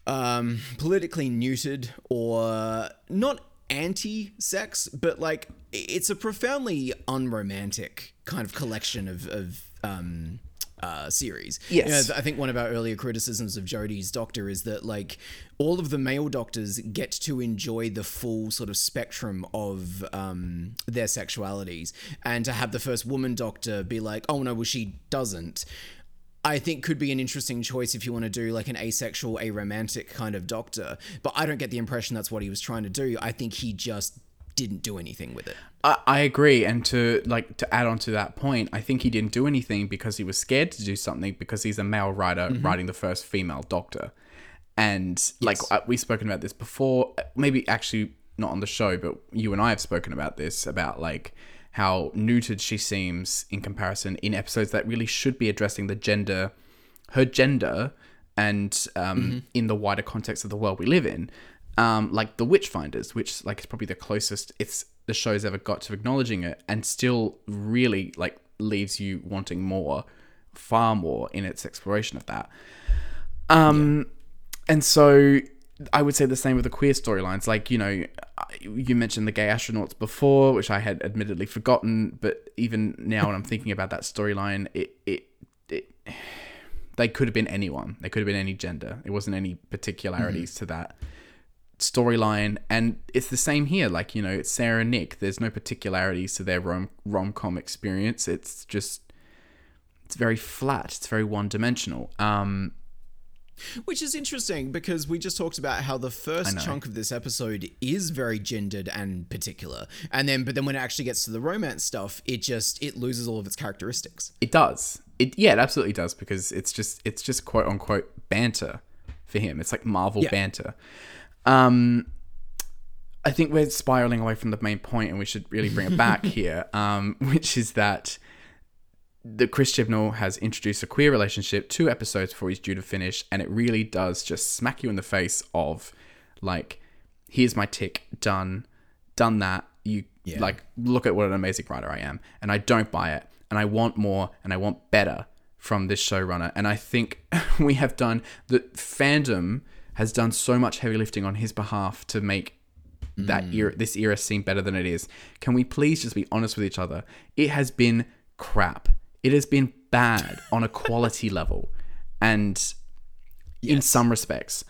um, politically neutered or not anti-sex, but like it's a profoundly unromantic kind of collection of, of um, uh, series. Yes. You know, I think one of our earlier criticisms of Jodie's Doctor is that like all of the male doctors get to enjoy the full sort of spectrum of um, their sexualities, and to have the first woman Doctor be like, oh no, well she doesn't. I think could be an interesting choice if you want to do like an asexual, aromantic kind of Doctor. But I don't get the impression that's what he was trying to do. I think he just didn't do anything with it. I, I agree, and to like to add on to that point, I think he didn't do anything because he was scared to do something because he's a male writer writing the first female Doctor, and like uh, we've spoken about this before, maybe actually not on the show, but you and I have spoken about this about like how neutered she seems in comparison in episodes that really should be addressing the gender, her gender, and um, in the wider context of the world we live in. Um, like The Witchfinders, which like is probably the closest it's the show's ever got to acknowledging it, and still really like leaves you wanting more, far more in its exploration of that. Um, and so I would say the same with the queer storylines. Like you know, you mentioned the gay astronauts before, which I had admittedly forgotten, but even now when I'm thinking about that storyline, it it it they could have been anyone. They could have been any gender. It wasn't any particularities to that storyline and it's the same here like you know it's sarah and nick. There's no particularities to their rom- rom-com experience. It's just it's very flat. It's very one-dimensional. Um Which is interesting because we just talked about how the first chunk of this episode is very gendered and particular. And then but then when it actually gets to the romance stuff, it just it loses all of its characteristics. it does. It yeah it absolutely does because it's just it's just quote unquote banter for him. It's like marvel Yeah. banter um i think we're spiraling away from the main point and we should really bring it back (laughs) here um which is that the Chris Chibnall has introduced a queer relationship two episodes before he's due to finish, and it really does just smack you in the face of like, here's my tick, done, done that. You Yeah. like look at what an amazing writer I am, and I don't buy it, and I want more, and I want better from this showrunner. And I think (laughs) we have done the fandom has done so much heavy lifting on his behalf to make that mm. era this era seem better than it is. Can we please just be honest with each other? It has been crap. It has been bad on a quality (laughs) level and in some respects.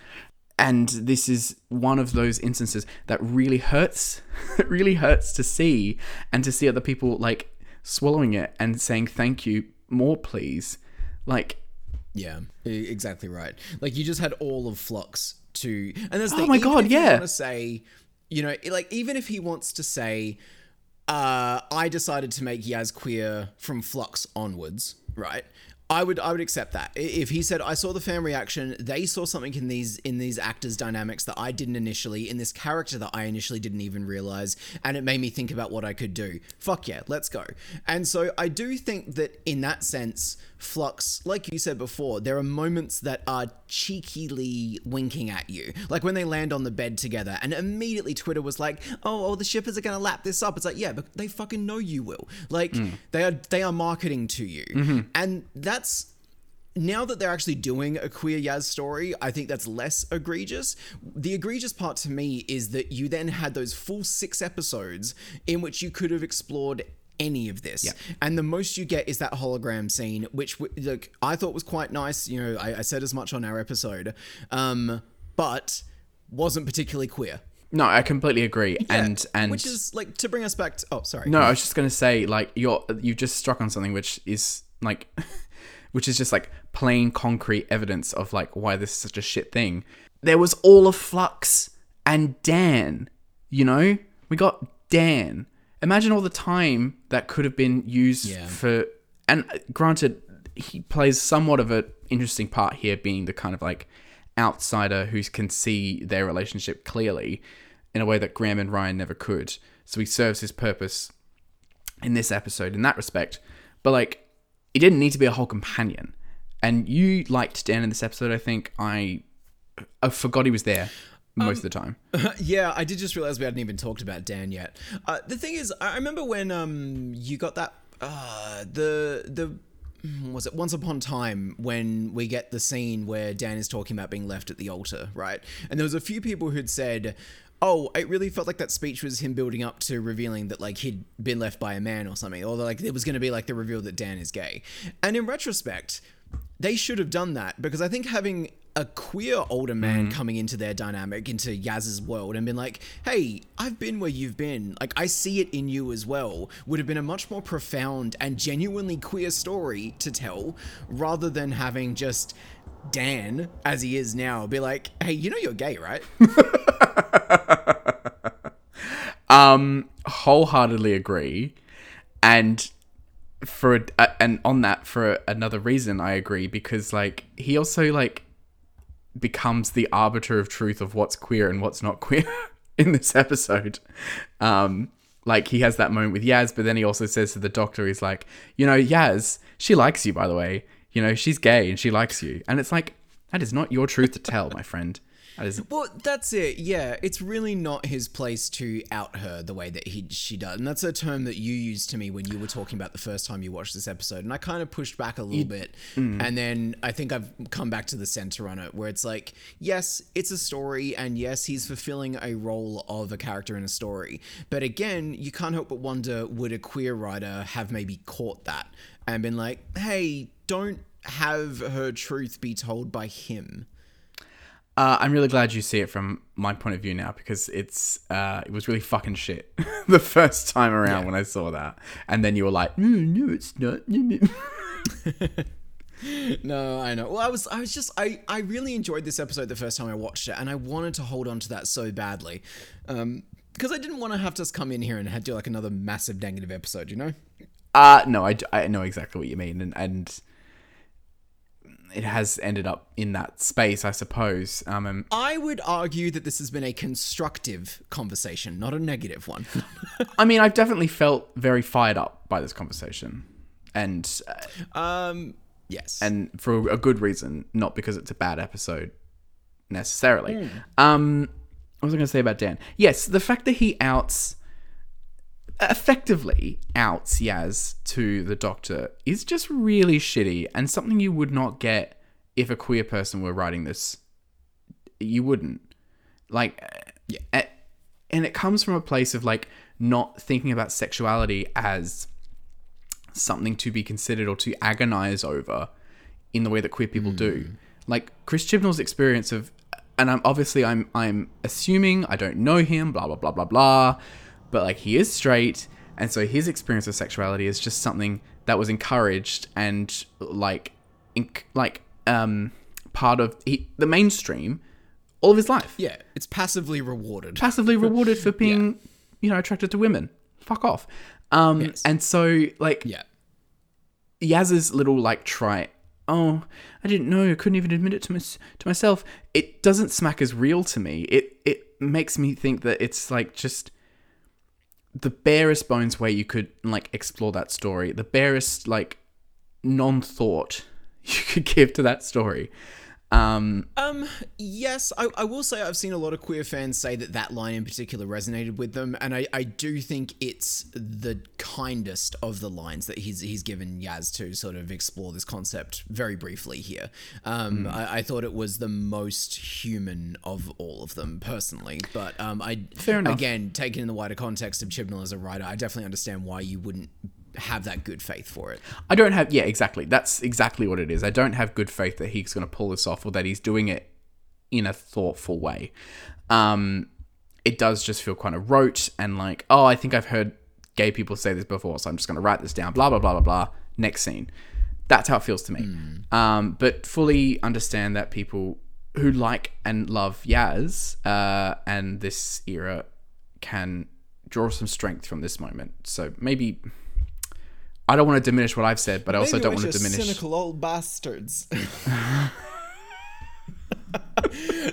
And this is one of those instances that really hurts. It (laughs) really hurts to see and to see other people like swallowing it and saying thank you, more please. Like Yeah, exactly right. Like you just had all of Flux to, and that's the Oh thing, my God, yeah. Want to say, you know, like even if he wants to say, uh, I decided to make Yaz queer from Flux onwards, right? I would I would accept that. If he said I saw the fan reaction, they saw something in these in these actors dynamics that I didn't initially in this character that I initially didn't even realize and it made me think about what I could do. Fuck yeah, let's go. And so I do think that in that sense Flux, like you said before, there are moments that are cheekily winking at you. Like when they land on the bed together and immediately Twitter was like, "Oh, oh the shippers are going to lap this up." It's like, "Yeah, but they fucking know you will." Like hmm. they are they are marketing to you. Mm-hmm. And that's now that they're actually doing a queer Yaz story, I think that's less egregious. The egregious part to me is that you then had those full six episodes in which you could have explored any of this. And the most you get is that hologram scene, which look, I thought was quite nice. You know, I, I said as much on our episode, um, but wasn't particularly queer. no, I completely agree. and and which is like to bring us back to. Oh, sorry. No, I was just gonna say, like, you're you just struck on something which is like, (laughs) which is just like plain concrete evidence of like why this is such a shit thing. There was all of Flux and Dan. You know, we got Dan. Imagine all the time that could have been used Yeah. for. And uh, granted, he plays somewhat of an interesting part here, being the kind of like outsider who can see their relationship clearly in a way that Graham and Ryan never could. So he serves his purpose in this episode in that respect. But like, he didn't need to be a whole companion. And you liked Dan in this episode. I think I, I forgot he was there most of the time. (laughs) yeah, I did just realize we hadn't even talked about Dan yet. Uh, the thing is, I remember when um you got that uh the the mm, was it once upon time when we get the scene where Dan is talking about being left at the altar, right? And there was a few people who'd said. Oh, it really felt like that speech was him building up to revealing that like he'd been left by a man or something, or like it was going to be like the reveal that Dan is gay. And in retrospect, they should have done that because I think having a queer older man mm-hmm. coming into their dynamic, into Yaz's world, and been like, hey, I've been where you've been, like, I see it in you as well, would have been a much more profound and genuinely queer story to tell rather than having just Dan, as he is now, be like, hey, you know you're gay, right? (laughs) Um, wholeheartedly agree, and for a, uh, and on that for another reason, I agree because like he also like becomes the arbiter of truth of what's queer and what's not queer (laughs) in this episode. Um, like he has that moment with Yaz, but then he also says to the doctor, he's like, you know, Yaz, she likes you by the way. You know, she's gay and she likes you, and it's like That is not your truth to tell, my friend. That is Well, that's it. Yeah, it's really not his place to out her the way that he she does, and that's a term that you used to me when you were talking about the first time you watched this episode, and I kind of pushed back a little bit, mm. and then I think I've come back to the center on it, where it's like, yes, it's a story, and yes, he's fulfilling a role of a character in a story, but again, you can't help but wonder, would a queer writer have maybe caught that and been like, hey, don't have her truth be told by him. Uh, I'm really glad you see it from my point of view now because it's uh, it was really fucking shit (laughs) the first time around when I saw that, and then you were like, "Mm, no, it's not. (laughs) No, I know. Well, I was, I was just, I, I really enjoyed this episode the first time I watched it, and I wanted to hold on to that so badly, um, because I didn't want to have to come in here and have do like another massive negative episode, you know? uh, no, I, I know exactly what you mean, and and it has ended up in that space, I suppose. Um, I would argue that this has been a constructive conversation, not a negative one. (laughs) I mean, I've definitely felt very fired up by this conversation, and uh, um, yes. and for a good reason, not because it's a bad episode necessarily. Um, what was I going to say about Dan? Yes, the fact that he outs, effectively outs Yaz to the doctor is just really shitty and something you would not get if a queer person were writing this. You wouldn't. Like, yeah. And it comes from a place of like not thinking about sexuality as something to be considered or to agonize over in the way that queer people do. Hmm. Like Chris Chibnall's experience of, and I'm obviously I'm I'm assuming I don't know him, blah blah blah blah blah, but like he is straight, and so his experience of sexuality is just something that was encouraged and like, inc- like um part of he, the mainstream all of his life yeah, it's passively rewarded. passively (laughs) rewarded for (laughs) being, you know, attracted to women. Fuck off. Um, Yes. and so like yeah. Yaz's little like try. Oh, I didn't know. I couldn't even admit it to my, to myself. It doesn't smack as real to me. It it makes me think that it's like just the barest bones way you could like explore that story. The barest like non thought (laughs) you could give to that story. Um, Um, yes, I, I will say I've seen a lot of queer fans say that that line in particular resonated with them, and I, I do think it's the kindest of the lines that he's he's given Yaz to sort of explore this concept very briefly here. Um, I, I thought it was the most human of all of them personally, but um, I Fair enough. again taken in the wider context of Chibnall as a writer, I definitely understand why you wouldn't have that good faith for it. I don't have yeah, exactly. That's exactly what it is. I don't have good faith that he's going to pull this off or that he's doing it in a thoughtful way. Um, it does just feel kind of rote and like, oh, I think I've heard gay people say this before, so I'm just going to write this down. Blah blah blah blah blah. Next scene. That's how it feels to me. Um, but fully understand that people who like and love Yaz uh, and this era can draw some strength from this moment. So maybe I don't want to diminish what I've said, but I also don't want to diminish. cynical old bastards. (laughs)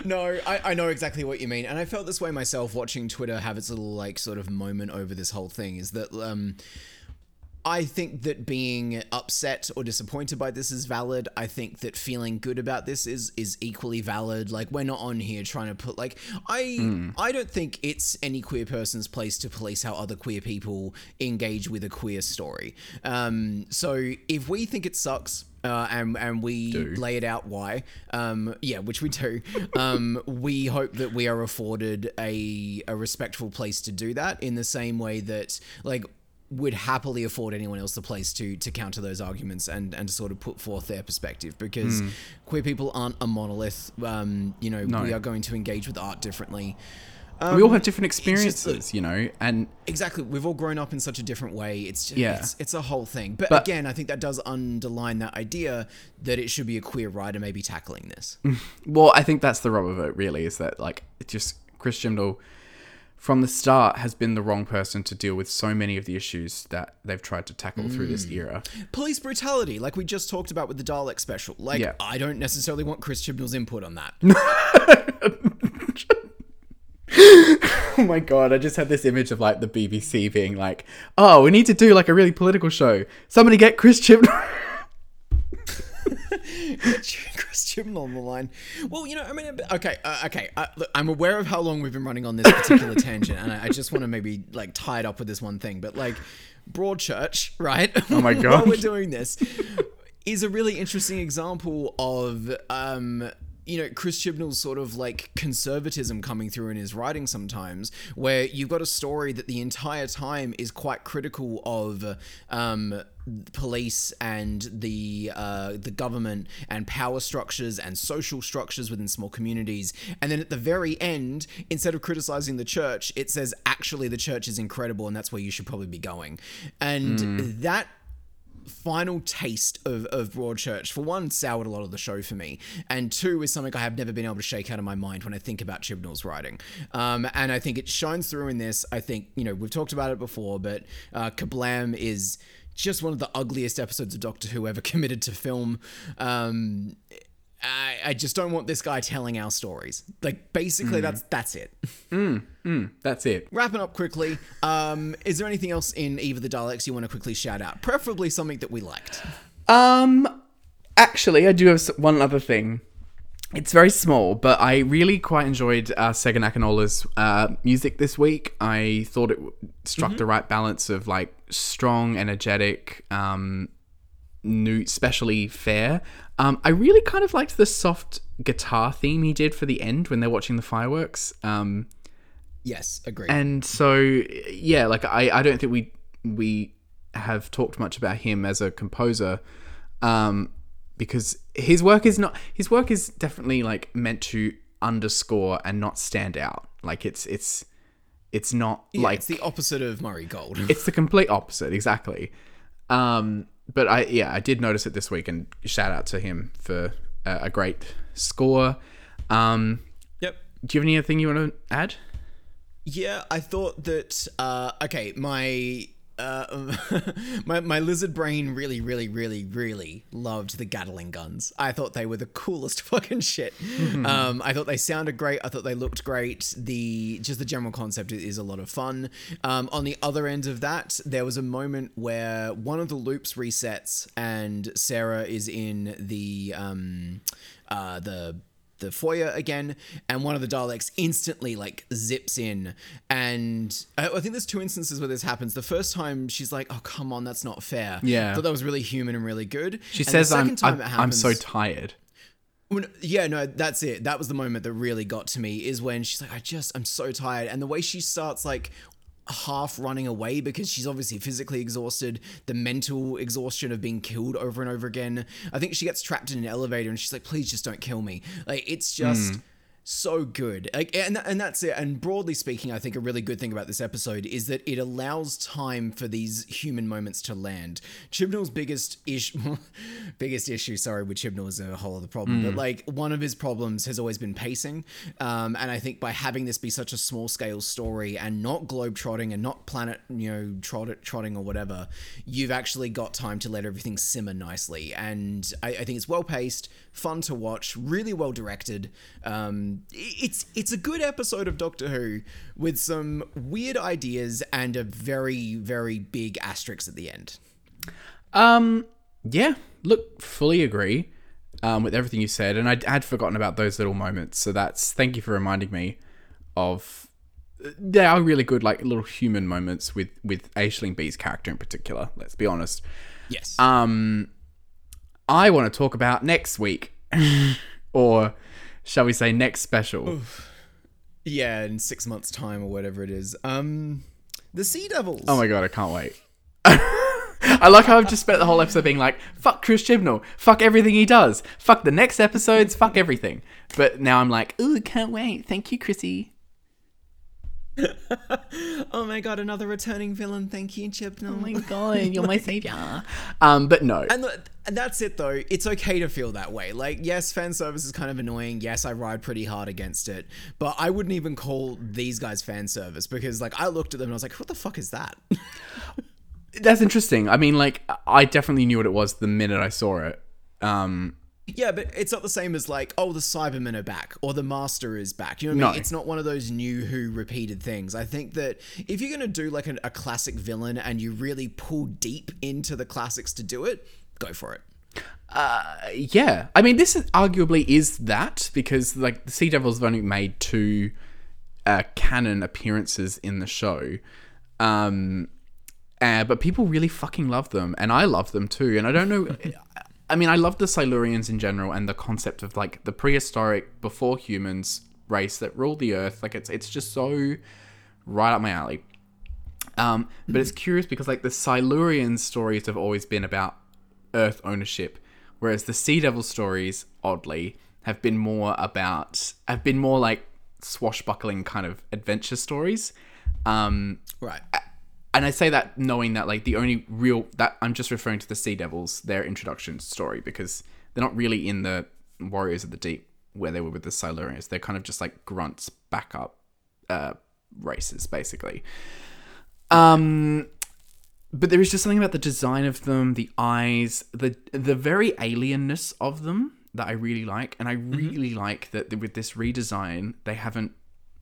no, I, I know exactly what you mean, and I felt this way myself watching Twitter have its little like sort of moment over this whole thing. Is that um, I think that being upset or disappointed by this is valid. I think that feeling good about this is is equally valid. Like we're not on here trying to put like I I don't think it's any queer person's place to police how other queer people engage with a queer story. Um, so if we think it sucks. Uh, and and we lay it out why, um, yeah, which we do. Um, (laughs) we hope that we are afforded a a respectful place to do that in the same way that like would happily afford anyone else the place to to counter those arguments and and to sort of put forth their perspective because queer people aren't a monolith. Um, you know, we are going to engage with art differently. we all have different Um, just experiences, you know, and Exactly, we've all grown up in such a different way. It's just, Yeah. it's, it's a whole thing. But, But- again, I think that does underline that idea that it should be a queer writer maybe tackling this. (laughs) well, I think that's the rub of it. Really, is that like it just Chris Chibnall from the start has been the wrong person to deal with so many of the issues that they've tried to tackle through this Mm. era. Police brutality, like we just talked about with the Dalek special. Like, Yeah. I don't necessarily want Chris Chibnall's input on that. (laughs) Oh my god, I just had this image of like the BBC being like, "Oh, we need to do like a really political show. Somebody get Chris Chibnall." (laughs) Chris Chibnall on the line. Well, you know, I mean, okay, uh, okay. Uh, look, I'm aware of how long we've been running on this particular tangent, and I, I just want to maybe like tie it up with this one thing. But like, Broadchurch, right? Oh my (laughs) While God. we're doing this, is a really interesting example of um you know chris chibnall's sort of like conservatism coming through in his writing sometimes where you've got a story that the entire time is quite critical of um police and the uh, the government and power structures and social structures within small communities. And then at the very end instead of criticizing the church it says actually the church is incredible and that's where you should probably be going. And that final taste of, of Broadchurch, for one, soured a lot of the show for me, and two, is something I have never been able to shake out of my mind when I think about Chibnall's writing. Um, and I think it shines through in this. I think, you know, we've talked about it before, but uh, Kerblam is just one of the ugliest episodes of Doctor Who ever (laughs) committed to film. Um, I, I just don't want this guy telling our stories. Like, basically, that's that's it. (laughs) That's it. Wrapping up quickly, um, is there anything else in Eve of the Daleks you want to quickly shout out? Preferably something that we liked. Um, actually, I do have one other thing. It's very small, but I really quite enjoyed uh, Segun Akinola's uh, music this week. I thought it struck the right balance of like strong, energetic, um, new, especially fair. Um, I really kind of liked the soft guitar theme he did for the end when they're watching the fireworks. Um, Yes, agree. and so yeah like i i don't think we we have talked much about him as a composer um because his work is not his work is definitely like meant to underscore and not stand out like it's it's it's not Yeah, like it's the opposite of Murray Gold. it's the complete opposite exactly um but i yeah i did notice it this week and shout out to him for a, a great score um yep. do you have anything you want to add Yeah, I thought that. Uh, okay, my. Uh, (laughs) my my lizard brain really really really really loved the Gatling guns. I thought they were the coolest (laughs) fucking shit. um, I thought they sounded great. I thought they looked great. The just the general concept is a lot of fun. Um, on the other end of that, there was a moment where one of the loops resets and Sarah is in the um, uh, the the foyer again, and one of the Daleks instantly like zips in. And I, I think there's two instances where this happens. The first time she's like, "Oh come on, that's not fair." Yeah. I thought that was really human and really good. she And says the i'm time I'm, it I'm so tired when, yeah, no, that's it. That was the moment that really got to me. Is when she's like, "I just, I'm so tired," and the way she starts like half running away because she's obviously physically exhausted, the mental exhaustion of being killed over and over again. I think she gets trapped in an elevator and she's like, "Please just don't kill me." Like it's just hmm. So good. Like and and that's it. And broadly speaking, I think a really good thing about this episode is that it allows time for these human moments to land. Chibnall's biggest issue (laughs) biggest issue, sorry, with Chibnall is a whole other problem, but like one of his problems has always been pacing. Um, and I think by having this be such a small scale story and not globe trotting and not planet, you know, trot, trotting or whatever, you've actually got time to let everything simmer nicely. And I, I think it's well paced, fun to watch, really well directed. Um, it's it's a good episode of Doctor Who with some weird ideas and a very very big asterisk at the end. Um, yeah, look, fully agree um, with everything you said, and I had forgotten about those little moments. So that's thank you for reminding me of. They are really good, like little human moments with with Aisling Bea's character in particular. Let's be honest. Yes. Um, I want to talk about next week, (laughs) or shall we say next special? Yeah, in six months' time or whatever it is. Um, the Sea Devils. Oh my god, I can't wait. (laughs) I like how I've just spent the whole episode being like, fuck Chris Chibnall, fuck everything he does, fuck the next episodes, fuck everything. But now I'm like, ooh, can't wait. Thank you, Chrissy. (laughs) oh my god, another returning villain. Thank you, Chibnall. Oh my god, you're my savior. (laughs) Um, but no. And that's it though. It's okay to feel that way. Like, yes, fan service is kind of annoying. Yes, I ride pretty hard against it. But I wouldn't even call these guys fan service because, like, I looked at them and I was like, what the fuck is that? (laughs) That's interesting. I mean, like, I definitely knew what it was the minute I saw it. Um, yeah, but it's not the same as like, oh, the Cybermen are back or the Master is back. You know what I mean? No. It's not one of those new Who repeated things. I think that if you're gonna do like an, a classic villain and you really pull deep into the classics to do it, go for it. yeah, I mean, this is arguably is that because like the Sea Devils have only made two uh, canon appearances in the show, um, uh, but people really fucking love them, and I love them too. And I don't know, (laughs) I mean, I love the Silurians in general and the concept of like the prehistoric before humans race that ruled the earth. Like it's it's just so right up my alley. Um, but it's curious because like the Silurian stories have always been about Earth ownership, whereas the Sea Devil stories, oddly, have been more about have been more like swashbuckling kind of adventure stories. Um, Right. And I say that knowing that like the only real that I'm just referring to the Sea Devils, their introduction story, because they're not really in the Warriors of the Deep where they were with the Silurians. They're kind of just like grunts backup uh, races, basically. Um, but there is just something about the design of them, the eyes, the the very alienness of them that I really like, and I really like that with this redesign they haven't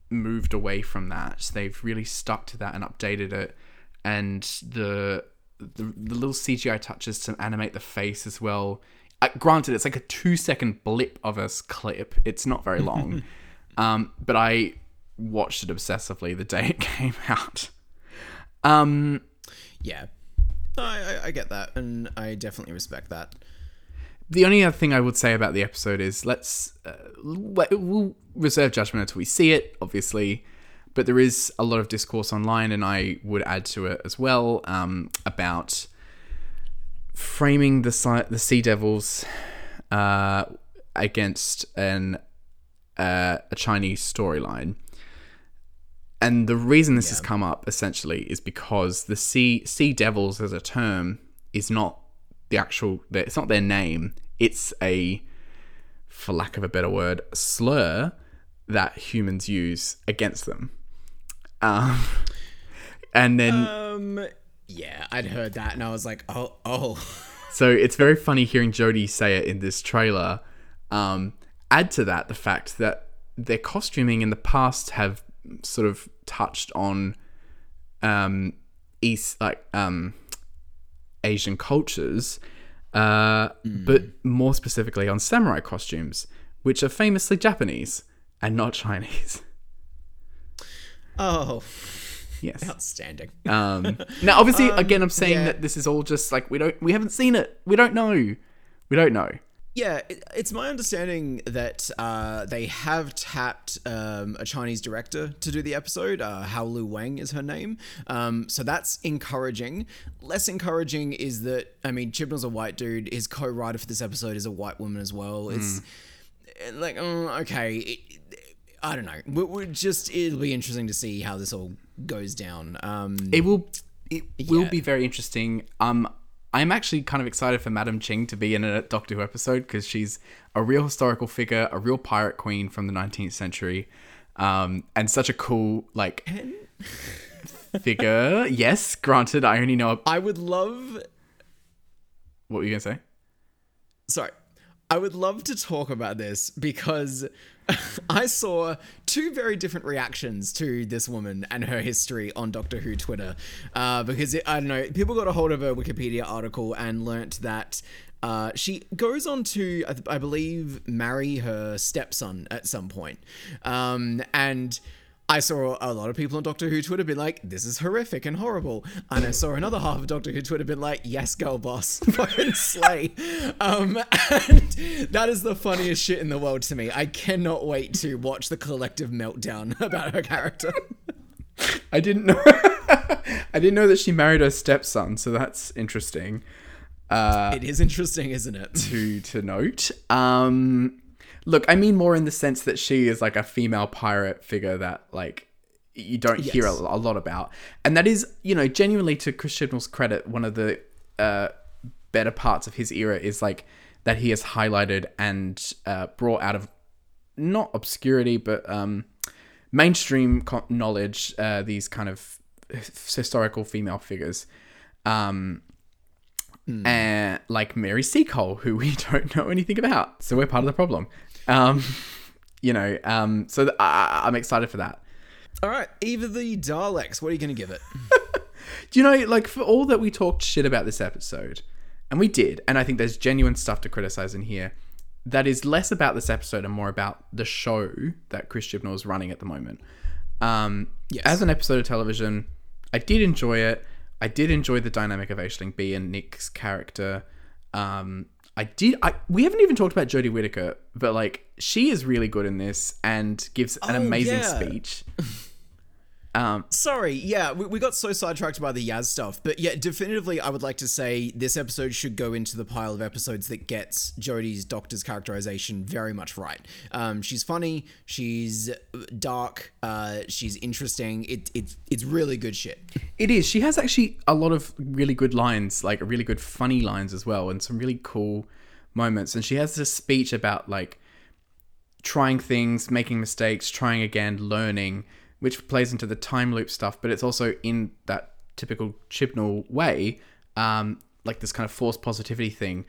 moved away from that. They've really stuck to that and updated it, and the the, the little CGI touches to animate the face as well. Uh, granted, it's like a two second blip of a clip. It's not very long, (laughs) um, but I watched it obsessively the day it (laughs) came out. Um, Yeah. I, I, I get that, and I definitely respect that. the only other thing I would say about the episode is let's uh, we'll reserve judgment until we see it, obviously. But there is a lot of discourse online, and I would add to it as well um, about framing the the Sea Devils uh, against an uh, a Chinese storyline. And the reason this has come up essentially is because the Sea Sea Devils as a term is not the actual it's not their name. It's a for lack of a better word, slur that humans use against them. Um, and then Um, yeah, I'd heard that, and I was like, oh, oh. (laughs) So it's very funny hearing Jodie say it in this trailer. Um, add to that the fact that their costuming in the past have sort of touched on um, East, like um, Asian cultures, uh, but more specifically on samurai costumes, which are famously Japanese and not (laughs) Chinese. Oh, Yes. outstanding. Um, now, obviously, again, I'm saying yeah. that this is all just like we don't, we haven't seen it. We don't know. We don't know. Yeah, it, it's my understanding that uh, they have tapped um, a Chinese director to do the episode. Uh, Haolu Wang is her name. Um, so that's encouraging. Less encouraging is that, I mean, Chibnall's a white dude. His co writer for this episode is a white woman as well. It's uh, like, uh, okay. It, I don't know. We, we just, it'll be interesting to see how this all goes down. Um, It will it will Yeah. be very interesting. Um I'm actually kind of excited for Madame Ching to be in a Doctor Who episode because she's a real historical figure, a real pirate queen from the 19th century, um, and such a cool like figure. Yes, granted, I only know I would love what were you gonna say. sorry. I would love to talk about this because (laughs) I saw two very different reactions to this woman and her history on Doctor Who Twitter. Uh, because it, I don't know, people got a hold of a Wikipedia article and learnt that uh, she goes on to, I, I believe, marry her stepson at some point. Um, and I saw a lot of people on Doctor Who Twitter be like, "This is horrific and horrible," and I saw another half of Doctor Who Twitter be like, "Yes, girl boss, (laughs) fucking slay." Um, (laughs) and that is the funniest shit in the world to me. I cannot wait to watch the collective meltdown (laughs) about her character. I didn't know. I didn't know that she married her stepson, so that's interesting. Uh, it is interesting, isn't it? to to note. Um, look, I mean more in the sense that she is like a female pirate figure that like you don't hear a, a lot about, and that is you know genuinely to Chris Chibnall's credit, one of the uh, better parts of his era is like that he has highlighted and uh, brought out of not obscurity but um, mainstream co- knowledge uh, these kind of historical female figures. Um, and like Mary Seacole, who we (laughs) don't know anything about, so we're part of the problem. Um, (laughs) you know, um, so th- I, I'm excited for that. All right, Eve of the Daleks. What are you going to give it? (laughs) Do you know, like for all that we talked shit about this episode, and we did, and I think there's genuine stuff to criticize in here. That is less about this episode and more about the show that Chris Chibnall is running at the moment. Um, Yes. As an episode of television, I did enjoy it. I did enjoy the dynamic of Aisling Bea and Nick's character. Um, I did. I we haven't even talked about Jodie Whittaker, but like she is really good in this and gives an Oh, amazing yeah. speech. (laughs) Um, Sorry, yeah, we, we got so sidetracked by the Yaz stuff, but yeah, definitively, I would like to say this episode should go into the pile of episodes that gets Jodie's doctor's characterization very much right. Um, she's funny, she's dark, uh, she's interesting. It, it it's really good shit. It is. She has actually a lot of really good lines, like really good funny lines as well, and some really cool moments. And she has this speech about like trying things, making mistakes, trying again, learning, which plays into the time loop stuff, but it's also in that typical Chibnall way, um, like this kind of forced positivity thing.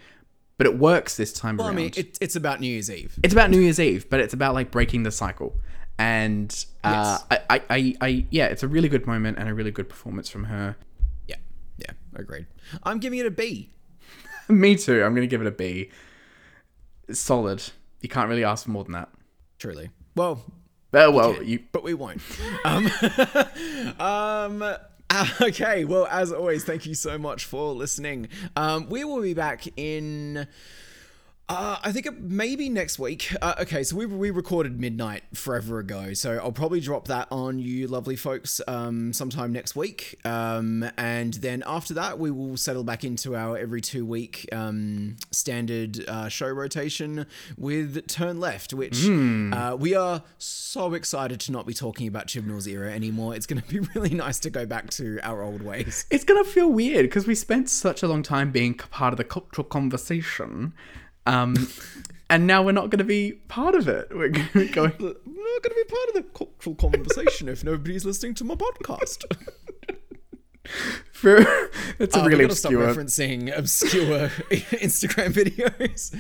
But it works this time Well, I around. mean, it, it's about New Year's Eve. it's about New Year's Eve, but it's about like breaking the cycle. And uh, I, I, I, I, yeah, it's a really good moment and a really good performance from her. Yeah, yeah, agreed. I'm giving it a B. (laughs) Me too. I'm going to give it a B. It's Solid. You can't really ask for more than that. Truly. Well, Well, you. but we won't. um, (laughs) um, uh, okay. Well, as always, thank you so much for listening. Um, we will be back in. Uh, I think maybe next week. Uh, okay, so we, we recorded midnight forever ago, so I'll probably drop that on you, lovely folks, um, sometime next week. Um, and then after that, we will settle back into our every two week um, standard uh, show rotation with Turn Left, which uh, we are so excited to not be talking about Chibnall's era anymore. It's going to be (laughs) really nice to go back to our old ways. It's going to feel weird because we spent such a long time being part of the cultural conversation. Um, and now we're not going to be part of it. We're going to be not going to be part of the cultural conversation if nobody's listening to my podcast. For, it's a Oh, really gotta stop obscure. referencing obscure (laughs) Instagram videos.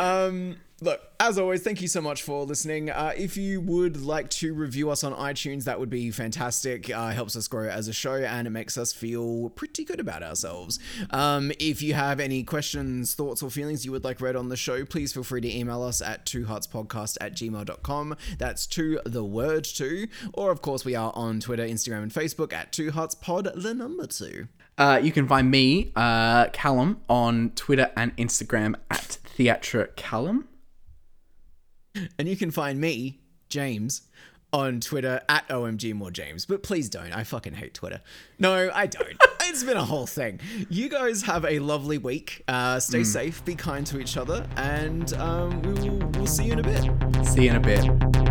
Um, look, as always, thank you so much for listening. Uh, if you would like to review us on iTunes, that would be fantastic. Uh, helps us grow as a show and it makes us feel pretty good about ourselves. Um, if you have any questions, thoughts, or feelings you would like read on the show, please feel free to email us at twoheartspodcast at gmail.com. That's two, the word two. Or, of course, we are on Twitter, Instagram, and Facebook at two hearts pod, the number two. Uh, you can find me, uh, Callum, on Twitter and Instagram at Theatra Callum. And you can find me, James, on Twitter at OMG More James. But please don't. I fucking hate Twitter. No, I don't. (laughs) it's been a whole thing. You guys have a lovely week. Uh, stay safe, be kind to each other, and um, we will we'll see you in a bit. See you in a bit.